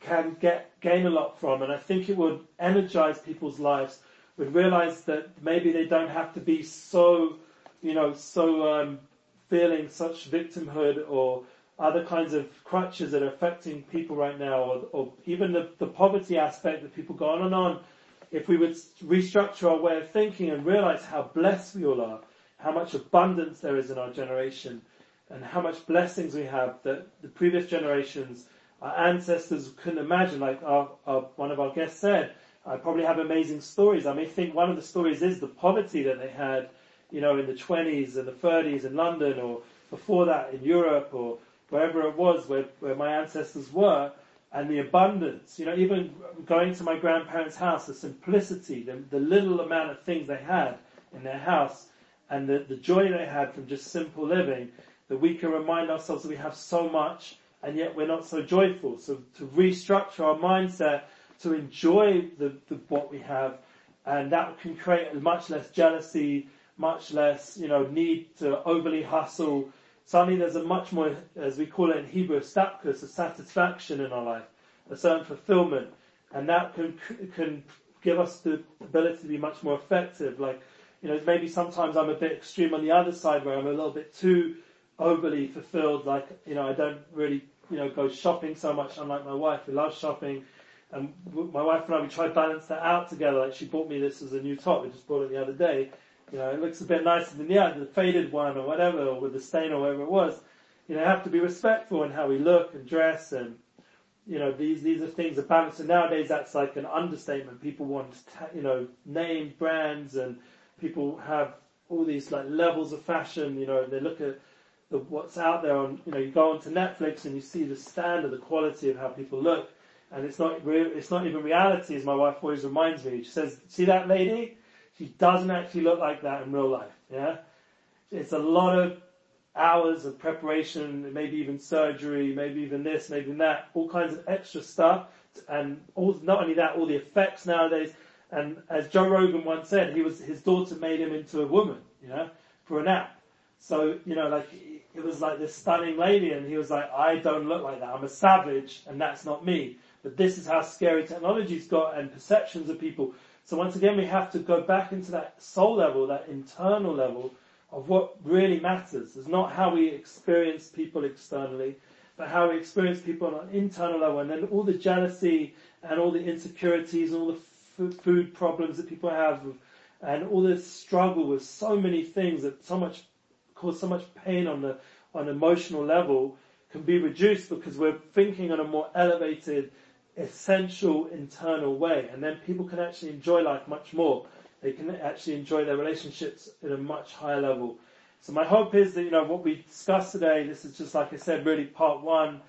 Speaker 1: can get gain a lot from, and I think it would energize people's lives. Would realize that maybe they don't have to be so, you know, so um, feeling such victimhood or other kinds of crutches that are affecting people right now, or, or even the, the poverty aspect that people go on and on. If we would restructure our way of thinking and realize how blessed we all are, how much abundance there is in our generation, and how much blessings we have that the previous generations, our ancestors couldn't imagine. Like our, our, one of our guests said, I probably have amazing stories. I may think one of the stories is the poverty that they had, you know, in the 20s and the 30s in London or before that in Europe or wherever it was where, where my ancestors were and the abundance, you know, even going to my grandparents' house, the simplicity, the, the little amount of things they had in their house and the, the joy they had from just simple living that we can remind ourselves that we have so much and yet we're not so joyful. So to restructure our mindset to enjoy the, the, what we have and that can create much less jealousy, much less, you know, need to overly hustle. Suddenly there's a much more, as we call it in Hebrew, stapkus, a satisfaction in our life, a certain fulfillment. And that can, can give us the ability to be much more effective. Like, you know, maybe sometimes I'm a bit extreme on the other side where I'm a little bit too overly fulfilled. Like, you know, I don't really, you know, go shopping so much, unlike my wife who loves shopping. And my wife and I, we try to balance that out together. Like, she bought me this as a new top. We just bought it the other day. You know, it looks a bit nicer than the other, the faded one or whatever, or with the stain or whatever it was. You know, have to be respectful in how we look and dress and, you know, these, these are things of balance. And nowadays that's like an understatement. People want, you know, name brands and people have all these like levels of fashion, you know, they look at the, what's out there on, you know, you go onto Netflix and you see the standard, the quality of how people look, and it's not real, it's not even reality, as my wife always reminds me. She says, see that lady? She doesn't actually look like that in real life, yeah? It's a lot of hours of preparation, maybe even surgery, maybe even this, maybe that, all kinds of extra stuff, and all, not only that, all the effects nowadays, and as Joe Rogan once said, he was, his daughter made him into a woman, you know, for an app. So, you know, like, it was like this stunning lady and he was like, I don't look like that. I'm a savage and that's not me. But this is how scary technology's got and perceptions of people. So once again, we have to go back into that soul level, that internal level of what really matters. It's not how we experience people externally, but how we experience people on an internal level. And then all the jealousy and all the insecurities and all the f- food problems that people have and all this struggle with so many things that so much cause so much pain on the on emotional level can be reduced because we're thinking on a more elevated, essential internal way, and then people can actually enjoy life much more. They can actually enjoy their relationships at a much higher level. So my hope is that you know what we discussed today. This is just like I said, really part one,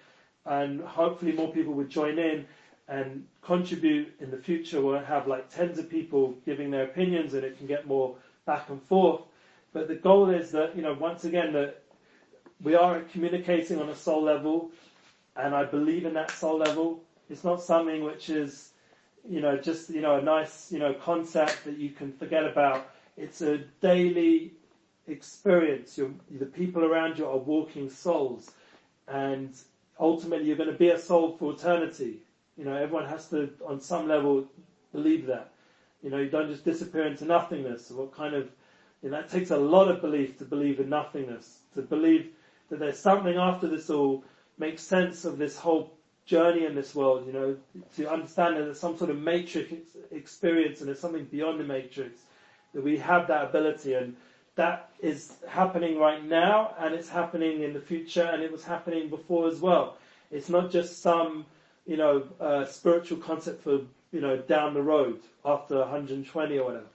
Speaker 1: and hopefully more people would join in and contribute in the future. We'll have like tens of people giving their opinions, and it can get more back and forth. But the goal is that, you know, once again, that we are communicating on a soul level, and I believe in that soul level. It's not something which is, you know, just, you know, a nice, you know, concept that you can forget about. It's a daily experience. You're, the people around you are walking souls. And ultimately you're going to be a soul for eternity. You know, everyone has to, on some level, believe that. You know, you don't just disappear into nothingness. What kind of that takes a lot of belief to believe in nothingness, to believe that there's something after this all, make sense of this whole journey in this world, you know, to understand that there's some sort of matrix experience and there's something beyond the matrix, that we have that ability and that is happening right now and it's happening in the future and it was happening before as well. It's not just some, you know, uh, spiritual concept for, you know, down the road after 120 or whatever.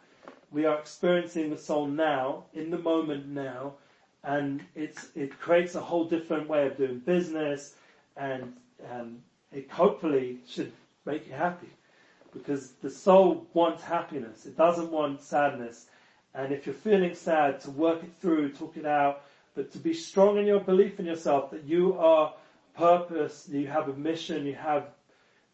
Speaker 1: We are experiencing the soul now, in the moment now, and it's, it creates a whole different way of doing business and um, it hopefully should make you happy because the soul wants happiness. It doesn't want sadness. And if you're feeling sad, to work it through, talk it out, but to be strong in your belief in yourself that you are purpose, you have a mission, you have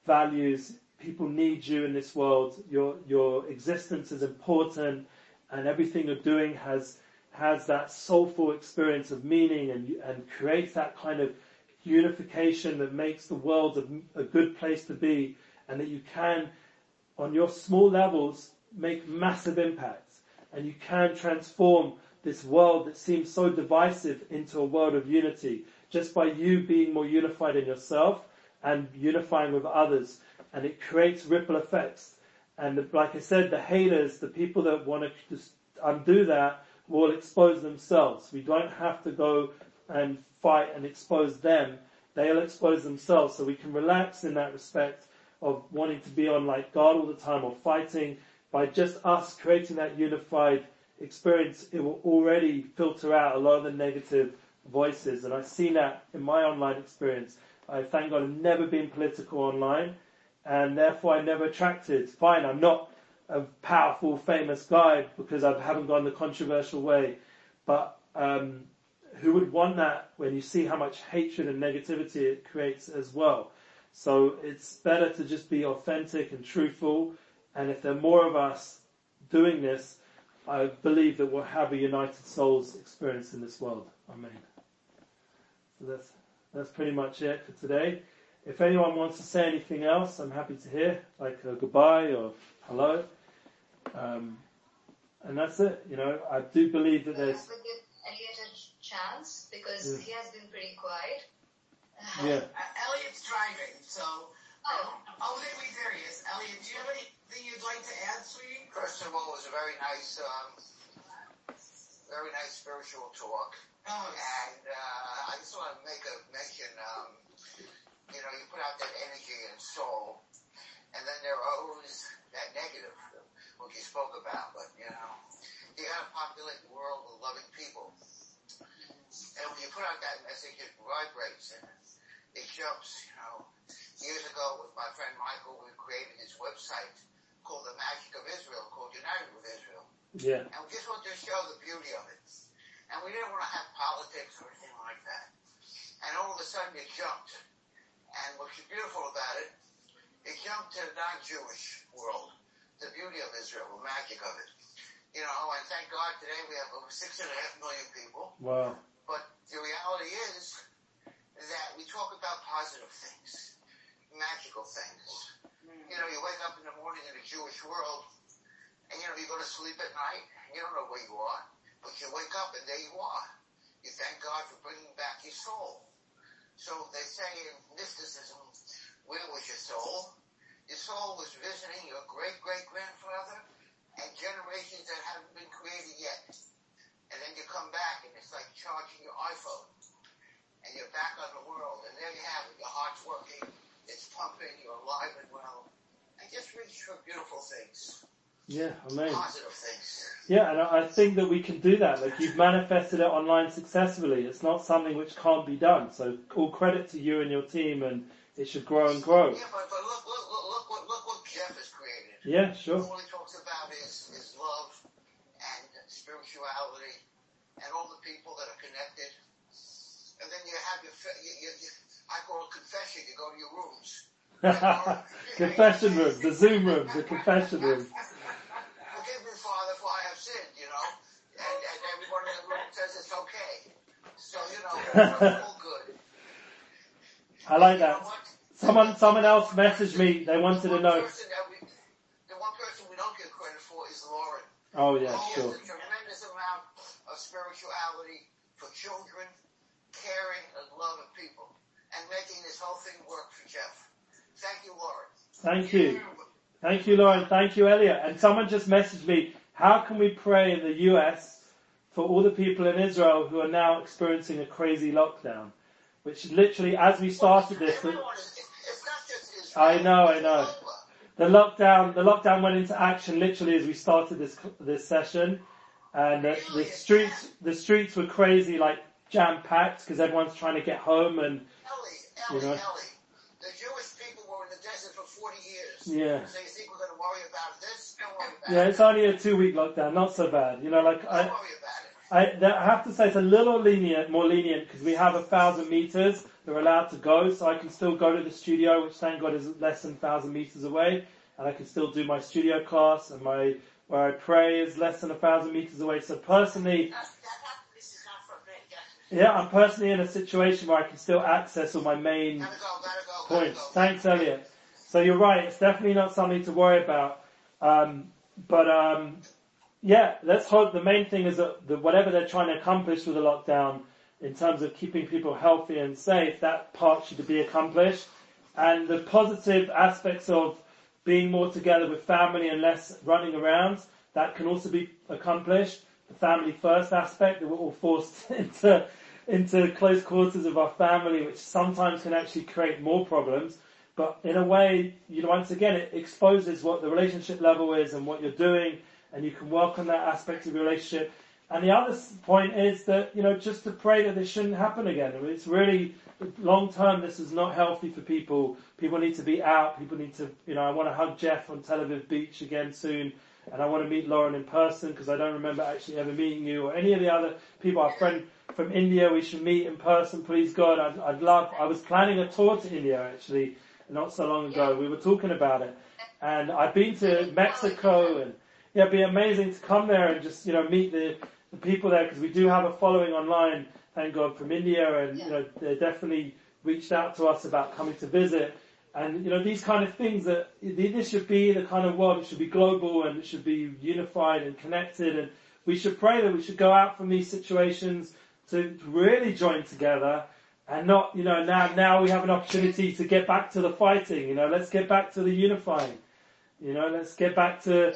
Speaker 1: values, people need you in this world, your, your existence is important, and everything you're doing has, has that soulful experience of meaning and, and creates that kind of unification that makes the world a, a good place to be, and that you can, on your small levels, make massive impacts, and you can transform this world that seems so divisive into a world of unity. Just by you being more unified in yourself and unifying with others. And it creates ripple effects. And like I said, the haters, the people that want to just undo that will expose themselves. We don't have to go and fight and expose them. They'll expose themselves. So we can relax in that respect of wanting to be on like guard all the time or fighting by just us creating that unified experience. It will already filter out a lot of the negative voices. And I've seen that in my online experience. I thank God I've never been political online and therefore I never attracted. Fine, I'm not a powerful, famous guy because I haven't gone the controversial way. But um, who would want that when you see how much hatred and negativity it creates as well? So it's better to just be authentic and truthful. And if there are more of us doing this, I believe that we'll have a united souls experience in this world. Amen. So that's, that's pretty much it for today. If anyone wants to say anything else, I'm happy to hear, like a goodbye or hello. Um, and that's it. You know, I do believe that there's.
Speaker 2: We'll give Elliot a chance because
Speaker 1: Yeah.
Speaker 2: he has been pretty quiet.
Speaker 1: Yeah.
Speaker 3: Uh, Elliot's driving, so.
Speaker 2: Oh.
Speaker 3: Oh, there we there he is. Elliot, do you have anything you'd like to add, sweetie?
Speaker 4: First of all, it was a very nice, um, very nice spiritual talk.
Speaker 3: Oh,
Speaker 4: And uh, I just want to make a mention. Um, you know, you put out that energy and soul, and then there are always that negative, what you spoke about. But you know, you got to populate the world with loving people. And when you put out that message, it vibrates and it jumps. You know, years ago with my friend Michael, we created this website called The Magic of Israel, called United with Israel.
Speaker 1: Yeah.
Speaker 4: And we just wanted to show the beauty of it. And we didn't want to have politics or anything like that. And all of a sudden it jumped. And what's beautiful about it, it jumped to the non-Jewish world. The beauty of Israel, the magic of it. You know, and thank God today we have over six and a half million people.
Speaker 1: Wow.
Speaker 4: But the reality is that we talk about positive things, magical things. Mm-hmm. You know, you wake up in the morning in the Jewish world, and you know, you go to sleep at night, and you don't know where you are, but you wake up and there you are. You thank God for bringing back your soul. So they say in mysticism, where was your soul? Your soul was visiting your great great grandfather and generations that haven't been created yet. And then you come back and it's like charging your iPhone. And you're back on the world and there you have it. Your heart's working, it's pumping, you're alive and well. And just reach for beautiful things,
Speaker 1: Yeah. Amazing.
Speaker 4: positive things.
Speaker 1: Yeah, and I think that we can do that. Like you've manifested it online successfully. It's not something which can't be done. So all credit to you and your team, and it should grow and grow.
Speaker 4: Yeah, but, but look, look, look, look, what, look what Jeff has created.
Speaker 1: Yeah, sure.
Speaker 4: All he talks about is, is love and spirituality and all the people that are connected. And then you have your, you, you, you, I call it confession. You go to your rooms.
Speaker 1: confession room, the Zoom room, the confession room.
Speaker 4: Forgive me, Father, for I have sinned, you know. And, and everyone in the room says it's okay. So, you know, all good.
Speaker 1: I like that. Someone, someone else messaged me. They wanted to know.
Speaker 4: person that we- The one person we don't give credit for is Lauren.
Speaker 1: Oh yeah,
Speaker 4: She
Speaker 1: sure.
Speaker 4: has a tremendous amount of spirituality for children, caring and love of people. And and making this whole thing work for Jeff. Thank you, Lauren.
Speaker 1: Thank you. Thank you, Lauren. Thank you, Elliot. And someone just messaged me, how can we pray in the US for all the people in Israel who are now experiencing a crazy lockdown? Which literally, as we started this,
Speaker 4: Everyone is, it's not just Israel.
Speaker 1: I know, I know. the lockdown, the lockdown went into action literally as we started this this session, and the, the streets the streets were crazy, like jam packed because everyone's trying to get home and
Speaker 4: Ellie, Ellie,
Speaker 1: You know?
Speaker 4: Ellie. The Jewish people were in the desert for 40 years.
Speaker 1: Yeah.
Speaker 4: So you think we're going to worry about this? Don't worry about
Speaker 1: yeah,
Speaker 4: it.
Speaker 1: it's only a two week lockdown, not so bad. You know, like
Speaker 4: Don't
Speaker 1: I.
Speaker 4: worry about it.
Speaker 1: I, that- I have to say it's a little lenient, more lenient because we have a thousand meters that we're allowed to go, so I can still go to the studio, which thank God is less than thousand meters away, and I can still do my studio class and my where I pray is less than a thousand meters away. So personally,
Speaker 4: That, that, this is not for me.
Speaker 1: yeah, I'm personally in a situation where I can still access all my main
Speaker 4: Gotta go, gotta go,
Speaker 1: points. Thanks, Elliot. So you're right. It's definitely not something to worry about. Um, but um, yeah, let's hope the main thing is that the, whatever they're trying to accomplish with the lockdown, in terms of keeping people healthy and safe, that part should be accomplished. And the positive aspects of being more together with family and less running around, that can also be accomplished. The family first aspect that we're all forced into into close quarters of our family, which sometimes can actually create more problems. But in a way, you know, once again, it exposes what the relationship level is and what you're doing, and you can work on that aspect of your relationship. And the other point is that, you know, just to pray that this shouldn't happen again. I mean, it's really, long term, this is not healthy for people. People need to be out. People need to, you know, I want to hug Jeff on Tel Aviv Beach again soon. And I want to meet Lauren in person because I don't remember actually ever meeting you or any of the other people. Our friend from India, we should meet in person, please God. I'd, I'd love, I was planning a tour to India actually not so long ago. We were talking about it. And I've been to Mexico and yeah, it'd be amazing to come there and just, you know, meet the, the people there because we do have a following online, thank God, from India and, you know, they definitely reached out to us about coming to visit. And, you know, these kind of things that, this should be the kind of world, it should be global and it should be unified and connected and we should pray that we should go out from these situations to really join together and not, you know, now, now we have an opportunity to get back to the fighting, you know, let's get back to the unifying. You know, let's get back to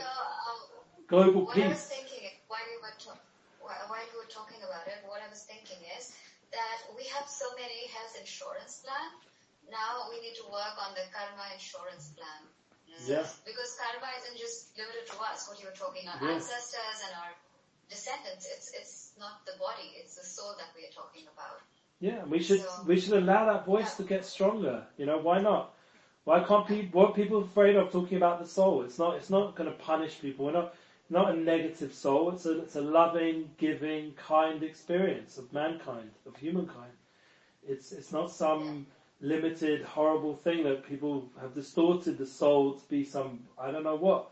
Speaker 1: global
Speaker 2: what I was
Speaker 1: peace.
Speaker 2: thinking while we were talk- while we were talking about it, what I was thinking is that we have so many health insurance plan. Now we need to work on the karma insurance plan. Mm.
Speaker 1: Yeah.
Speaker 2: Because karma isn't just limited to us, what you were talking, our
Speaker 1: Yeah.
Speaker 2: ancestors and our descendants. It's it's not the body, it's the soul that we are talking about.
Speaker 1: Yeah, we should
Speaker 2: So-
Speaker 1: we should allow that voice to get stronger. You know, why not? Why can't people? What are people afraid of talking about the soul? It's not. It's not going to punish people. We're not. Not a negative soul. It's a. It's a loving, giving, kind experience of mankind, of humankind. It's. It's not some limited, horrible thing that people have distorted the soul to be some. I don't know what.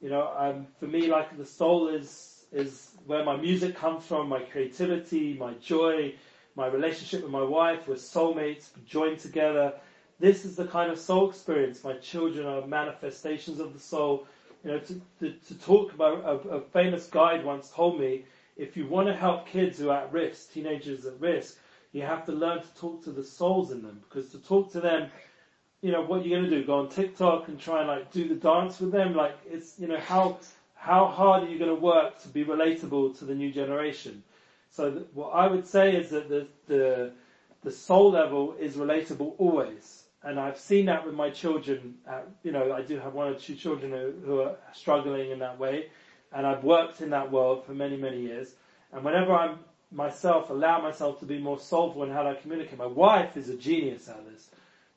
Speaker 1: You know. Um, for me, like the soul is is where my music comes from, my creativity, my joy, my relationship with my wife, we're soulmates, joined together. This is the kind of soul experience. My children are manifestations of the soul. You know, to, to, to talk about a, a famous guide once told me, if you want to help kids who are at risk, teenagers at risk, you have to learn to talk to the souls in them. Because to talk to them, you know, what are you're going to do? Go on TikTok and try and like do the dance with them? Like, it's, you know, how, how hard are you going to work to be relatable to the new generation? So th- what I would say is that the, the, the soul level is relatable always. And I've seen that with my children. Uh, you know, I do have one or two children who, who are struggling in that way. And I've worked in that world for many, many years. And whenever I'm myself, allow myself to be more soulful in how I communicate, my wife is a genius at this.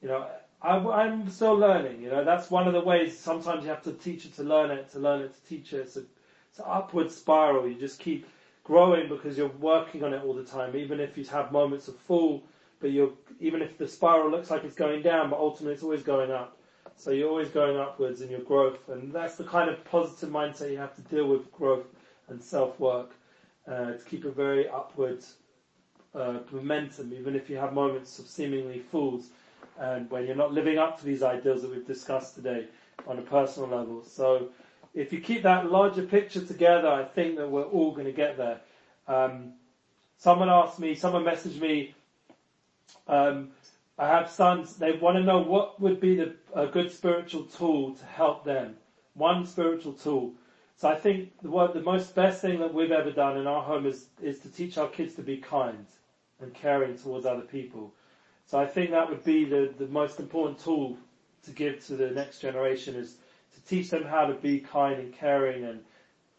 Speaker 1: You know, I, I'm still learning. You know, that's one of the ways sometimes you have to teach it to learn it, to learn it to teach it. It's, a, it's an upward spiral. You just keep growing because you're working on it all the time, even if you have moments of fall, but you're, even if the spiral looks like it's going down, but ultimately it's always going up. So you're always going upwards in your growth, and that's the kind of positive mindset you have to deal with growth and self-work, uh, to keep a very upward, uh, momentum, even if you have moments of seemingly falls, and when you're not living up to these ideals that we've discussed today on a personal level. So, if you keep that larger picture together, I think that we're all going to get there. Um, someone asked me, someone messaged me, um, I have sons, they want to know what would be the, a good spiritual tool to help them. One spiritual tool. So I think the, what, the most best thing that we've ever done in our home is, is to teach our kids to be kind and caring towards other people. So I think that would be the, the most important tool to give to the next generation is to teach them how to be kind and caring and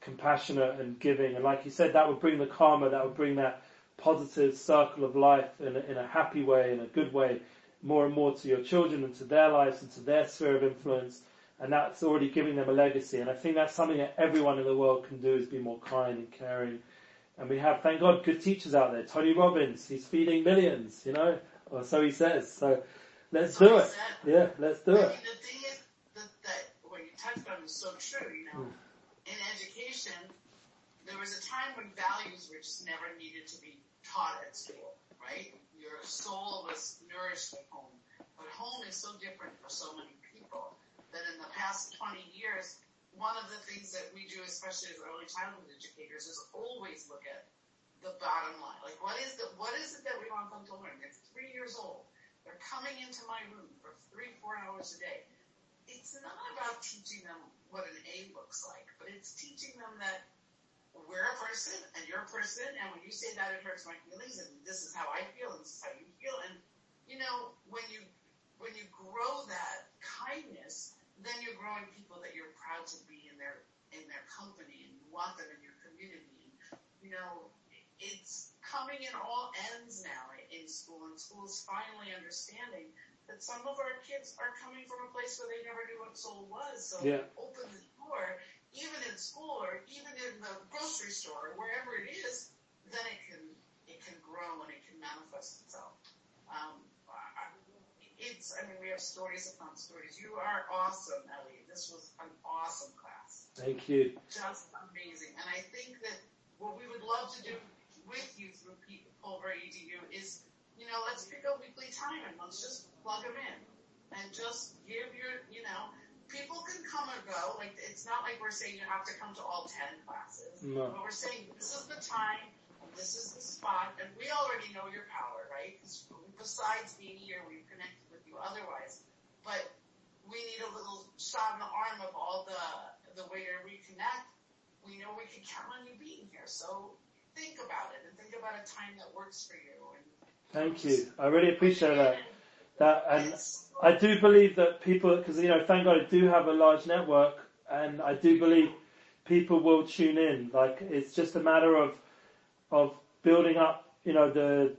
Speaker 1: compassionate and giving. And like you said, that would bring the karma, that would bring that positive circle of life in a, in a happy way, in a good way, more and more to your children and to their lives and to their sphere of influence. And that's already giving them a legacy. And I think that's something that everyone in the world can do is be more kind and caring. And we have, thank God, good teachers out there. Tony Robbins, he's feeding millions, you know, or so he says. So let's do it. Yeah, let's do it.
Speaker 3: the thing is that, that what you touched on is so true. You know,
Speaker 1: Mm.
Speaker 3: in education, there was a time when values were just never needed to be taught at school, right? Your soul was nourished at home, but home is so different for so many people that in the past 20 years, one of the things that we do, especially as early childhood educators, is always look at the bottom line. Like, what is the what is it that we want them to learn? They're three years old. They're coming into my room for three, four hours a day. It's not about teaching them what an A looks like, but it's teaching them that we're a person and you're a person, and when you say that, it hurts my feelings, and this is how I feel, and this is how you feel. And you know, when you when you grow that kindness, then you're growing people that you're proud to be in their in their company and you want them in your community. and You know, it's coming in all ends now in school, and schools finally understanding that some of our kids are coming from a place where they never knew what soul was. So
Speaker 1: Yeah.
Speaker 3: open the door, even in school or even in the grocery store or wherever it is, then it can it can grow and it can manifest itself. Um, I- it's I mean we have stories upon stories. You are awesome, Ellie. This was an awesome class
Speaker 1: Thank you.
Speaker 3: just amazing. And I think that what we would love to do with you through Pulver EDU is, you know, let's pick a weekly time and let's just plug them in and just give your, you know, people can come and go. Like it's not like we're saying you have to come to all ten classes,
Speaker 1: No.
Speaker 3: but we're saying this is the time, this is the spot, and we already know your power, right? 'Cause besides being here, we've connected with you otherwise, but we need a little shot in the arm of all the the way to reconnect. We know we can count on you being here, so think about it and think about a time that works for you. And
Speaker 1: Thank you. I really appreciate that. That and
Speaker 3: Yes.
Speaker 1: I do believe that people, because you know, thank God I do have a large network, and I do believe people will tune in. Like it's just a matter of of building up, you know, the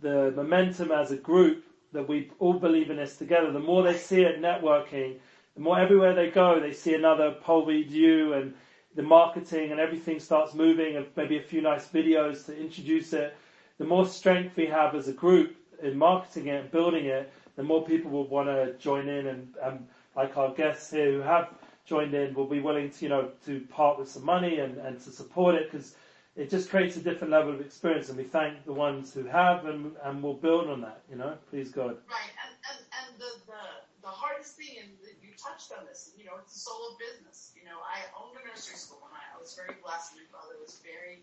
Speaker 1: the momentum as a group that we all believe in this together. The more they see it networking, the more everywhere they go, they see another Pulver EDU and the marketing and everything starts moving and maybe a few nice videos to introduce it. The more strength we have as a group in marketing it and building it, the more people will want to join in and, and like our guests here who have joined in will be willing to, you know, to part with some money and, and to support it because it just creates a different level of experience and we thank the ones who have and, and we'll build on that, you know, please God.
Speaker 3: Right, and, and, and the, the, the hardest thing, and you touched on this, you know, it's the soul of business. You know, I owned a nursery school and I was very blessed. My father was very,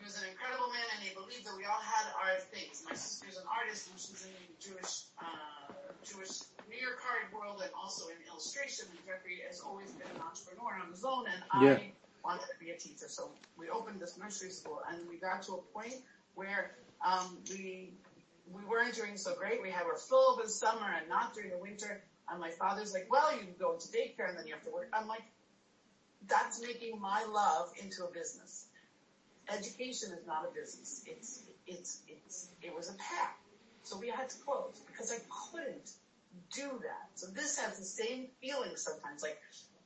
Speaker 3: he was an incredible man and he believed that we all had our things. My sister's an artist and she's in the Jewish, uh, Jewish New York card world and also in illustration. And Jeffrey has always been an entrepreneur on his own and
Speaker 1: Yeah.
Speaker 3: I wanted to be a teacher. So we opened this nursery school and we got to a point where, um, we, we weren't doing so great. We had were full of the summer and not during the winter. And my father's like, well, you go into daycare and then you have to work. I'm like, that's making my love into a business. Education is not a business. It's, it's, it's, it was a path. So we had to close because I couldn't do that. So this has the same feeling sometimes. Like,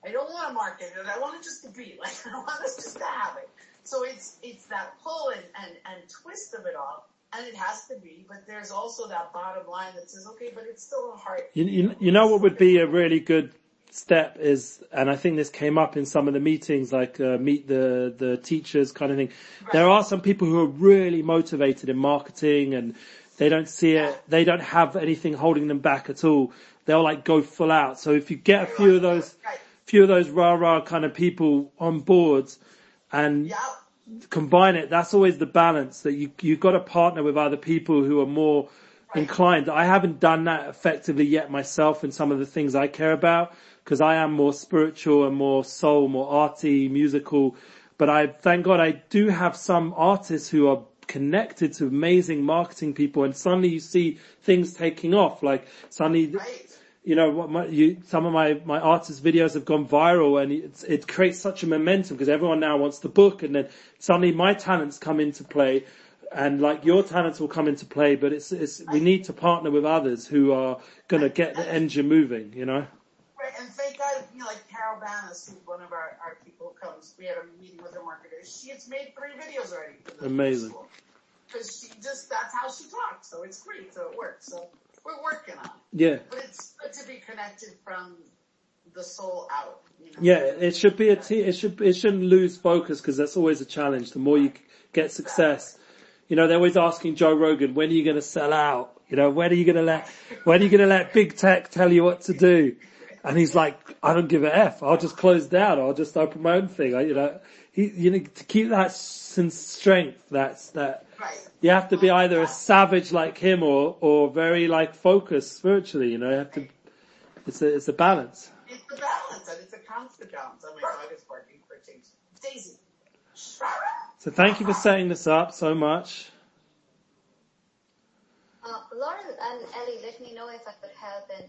Speaker 3: I don't want to market it. I want it just to be. Like, I want us just to have it. So it's, it's that pull and, and, and twist of it all. And it has to be, but there's also that bottom line that says, okay, but it's still a heart.
Speaker 1: You, you, you know what would be a really good step is, and I think this came up in some of the meetings, like uh, meet the the teachers kind of thing. There are some people who are really motivated in marketing, and they don't see it. They don't have anything holding them back at all. They'll like go full out. So if you get a few of those,
Speaker 3: Right.
Speaker 1: few of those rah rah kind of people on boards, and
Speaker 3: Yeah.
Speaker 1: combine it, that's always the balance that you, you've got to partner with other people who are more inclined. I haven't done that effectively yet myself in some of the things I care about because I am more spiritual and more soul, more arty, musical. But I, thank God I do have some artists who are connected to amazing marketing people and suddenly you see things taking off. Like suddenly,
Speaker 3: Right.
Speaker 1: you know, what my, you, some of my, my artist videos have gone viral and it creates such a momentum because everyone now wants the book and then suddenly my talents come into play and like your talents will come into play, but it's, it's, we need to partner with others who are going to get the engine moving, you know?
Speaker 3: And thank God, you know, like Carol Banas, who's one of our, our people who comes, we had a meeting with her marketers. She has made three videos already. for the
Speaker 1: Amazing.
Speaker 3: Cause she just, that's how she talks, so it's great, so it works, so we're working on it.
Speaker 1: Yeah.
Speaker 3: But it's good to be connected from the soul out, you know?
Speaker 1: Yeah, it should be a te- it should, it shouldn't lose focus because that's always a challenge. The more you get success, you know, they're always asking Joe Rogan, when are you going to sell out? You know, when are you going to let, when are you going to let big tech tell you what to do? And he's like, I don't give a F. I'll just close down. I'll just open my own thing. I, you know, he, you know, to keep that s- strength, that's, that,
Speaker 3: Right.
Speaker 1: you have to be either a savage like him or, or very like focused spiritually, you know, you have to, it's a, it's a balance.
Speaker 3: It's a balance, and it's a constant balance. Oh my dog is barking for a change. Daisy.
Speaker 1: So thank you for setting this up so much.
Speaker 2: Uh, Lauren and Eli, let me know if I could help in